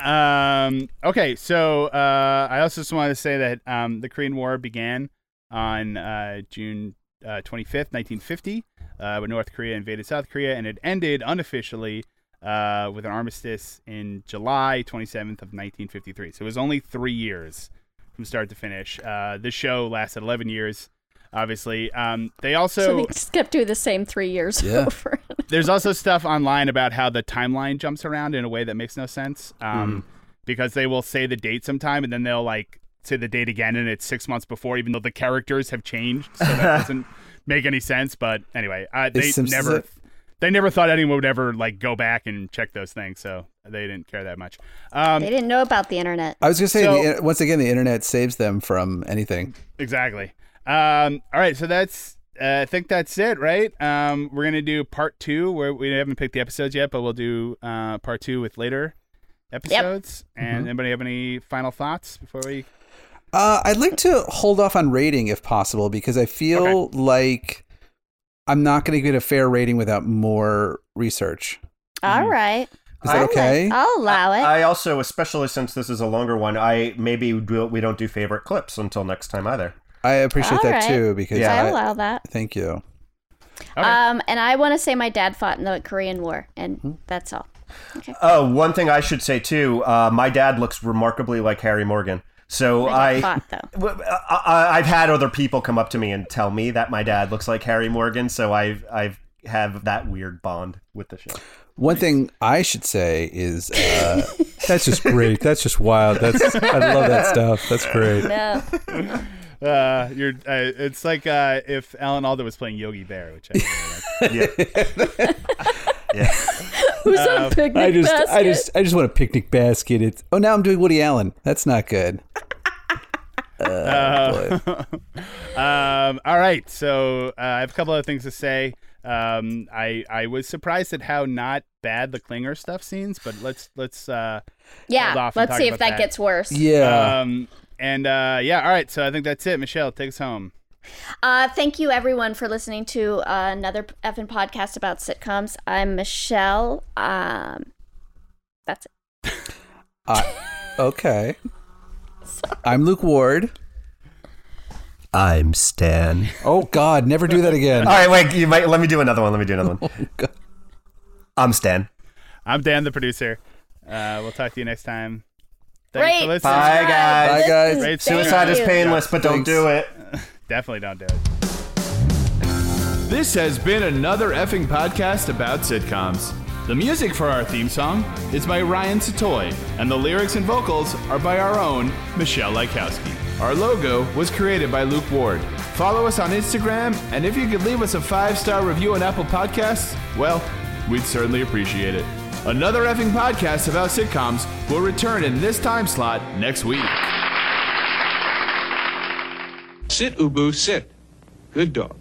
Um. Okay. So uh, I also just wanted to say that um, the Korean War began on uh, June uh, 25th, 1950, uh, when North Korea invaded South Korea, and it ended unofficially uh, with an armistice in July 27th of 1953. So it was only three years from start to finish. Uh, this show lasted 11 years. Obviously, um, they also so they just kept doing the same three years Yeah. over. there's also stuff online about how the timeline jumps around in a way that makes no sense. Um, because they will say the date sometime and then they'll like say the date again and it's six months before, even though the characters have changed. So that doesn't make any sense. But anyway, uh, They they Simpsons never. it. They never thought anyone would ever like go back and check those things, so they didn't care that much. Um, they didn't know about the internet. I was gonna say So- the, once again the internet saves them from anything. Exactly. Um, all right, so that's uh, I think that's it, right? Um, we're gonna do part two where we haven't picked the episodes yet, but we'll do uh, part two with later episodes. And anybody have any final thoughts before we? Uh, I'd like to hold off on rating if possible because I feel like I'm not going to get a fair rating without more research. All right. Is that I'll okay? let- I'll allow it. I also, especially since this is a longer one, I maybe we'll, we don't do favorite clips until next time either. I appreciate All that right. too because Yeah. I I, allow that. thank you. Okay. Um, and I want to say my dad fought in the Korean War, and Hmm. that's all. Oh, one thing I should say too. Uh, my dad looks remarkably like Harry Morgan. So My I, fought I, I- I've had other people come up to me and tell me that my dad looks like Harry Morgan. So I've I've have that weird bond with the show. One thing I should say is uh, that's just great. That's just wild. That's I love that stuff. That's great. No, Uh, you're. Uh, it's like uh, if Alan Alda was playing Yogi Bear, which I really like. Yeah, yeah. who's Uh, on picnic I just basket? I just I just want a picnic basket. It's oh now I'm doing Woody Allen. That's not good. Uh, boy. Um, all right, so uh, I have a couple other things to say. Um, I I was surprised at how not bad the Klinger stuff seems, but let's let's uh, hold yeah. off Let's see if that, that. gets worse. Yeah. um, And uh, yeah, all right. So I think that's it. Michelle, take us home. Uh, thank you, everyone, for listening to uh, another effing podcast about sitcoms. I'm Michelle. Um, that's it. Okay. I'm Luke Ward. I'm Stan. Oh God, never do that again. All right, wait. You might let me do another one. Let me do another one. God. I'm Stan. I'm Dan, the producer. Uh, we'll talk to you next time. Thanks Great. for listening. Bye, guys. Bye, guys. Great Suicide is you. painless, but don't Thanks. do it. Definitely don't do it. This has been another effing podcast about sitcoms. The music for our theme song is by Ryan Satoy, and the lyrics and vocals are by our own Michelle Lykowski. Our logo was created by Luke Ward. Follow us on Instagram, and if you could leave us a five star review on Apple Podcasts, well, we'd certainly appreciate it. Another effing podcast about sitcoms will return in this time slot next week. Sit, Ubu, sit. Good dog.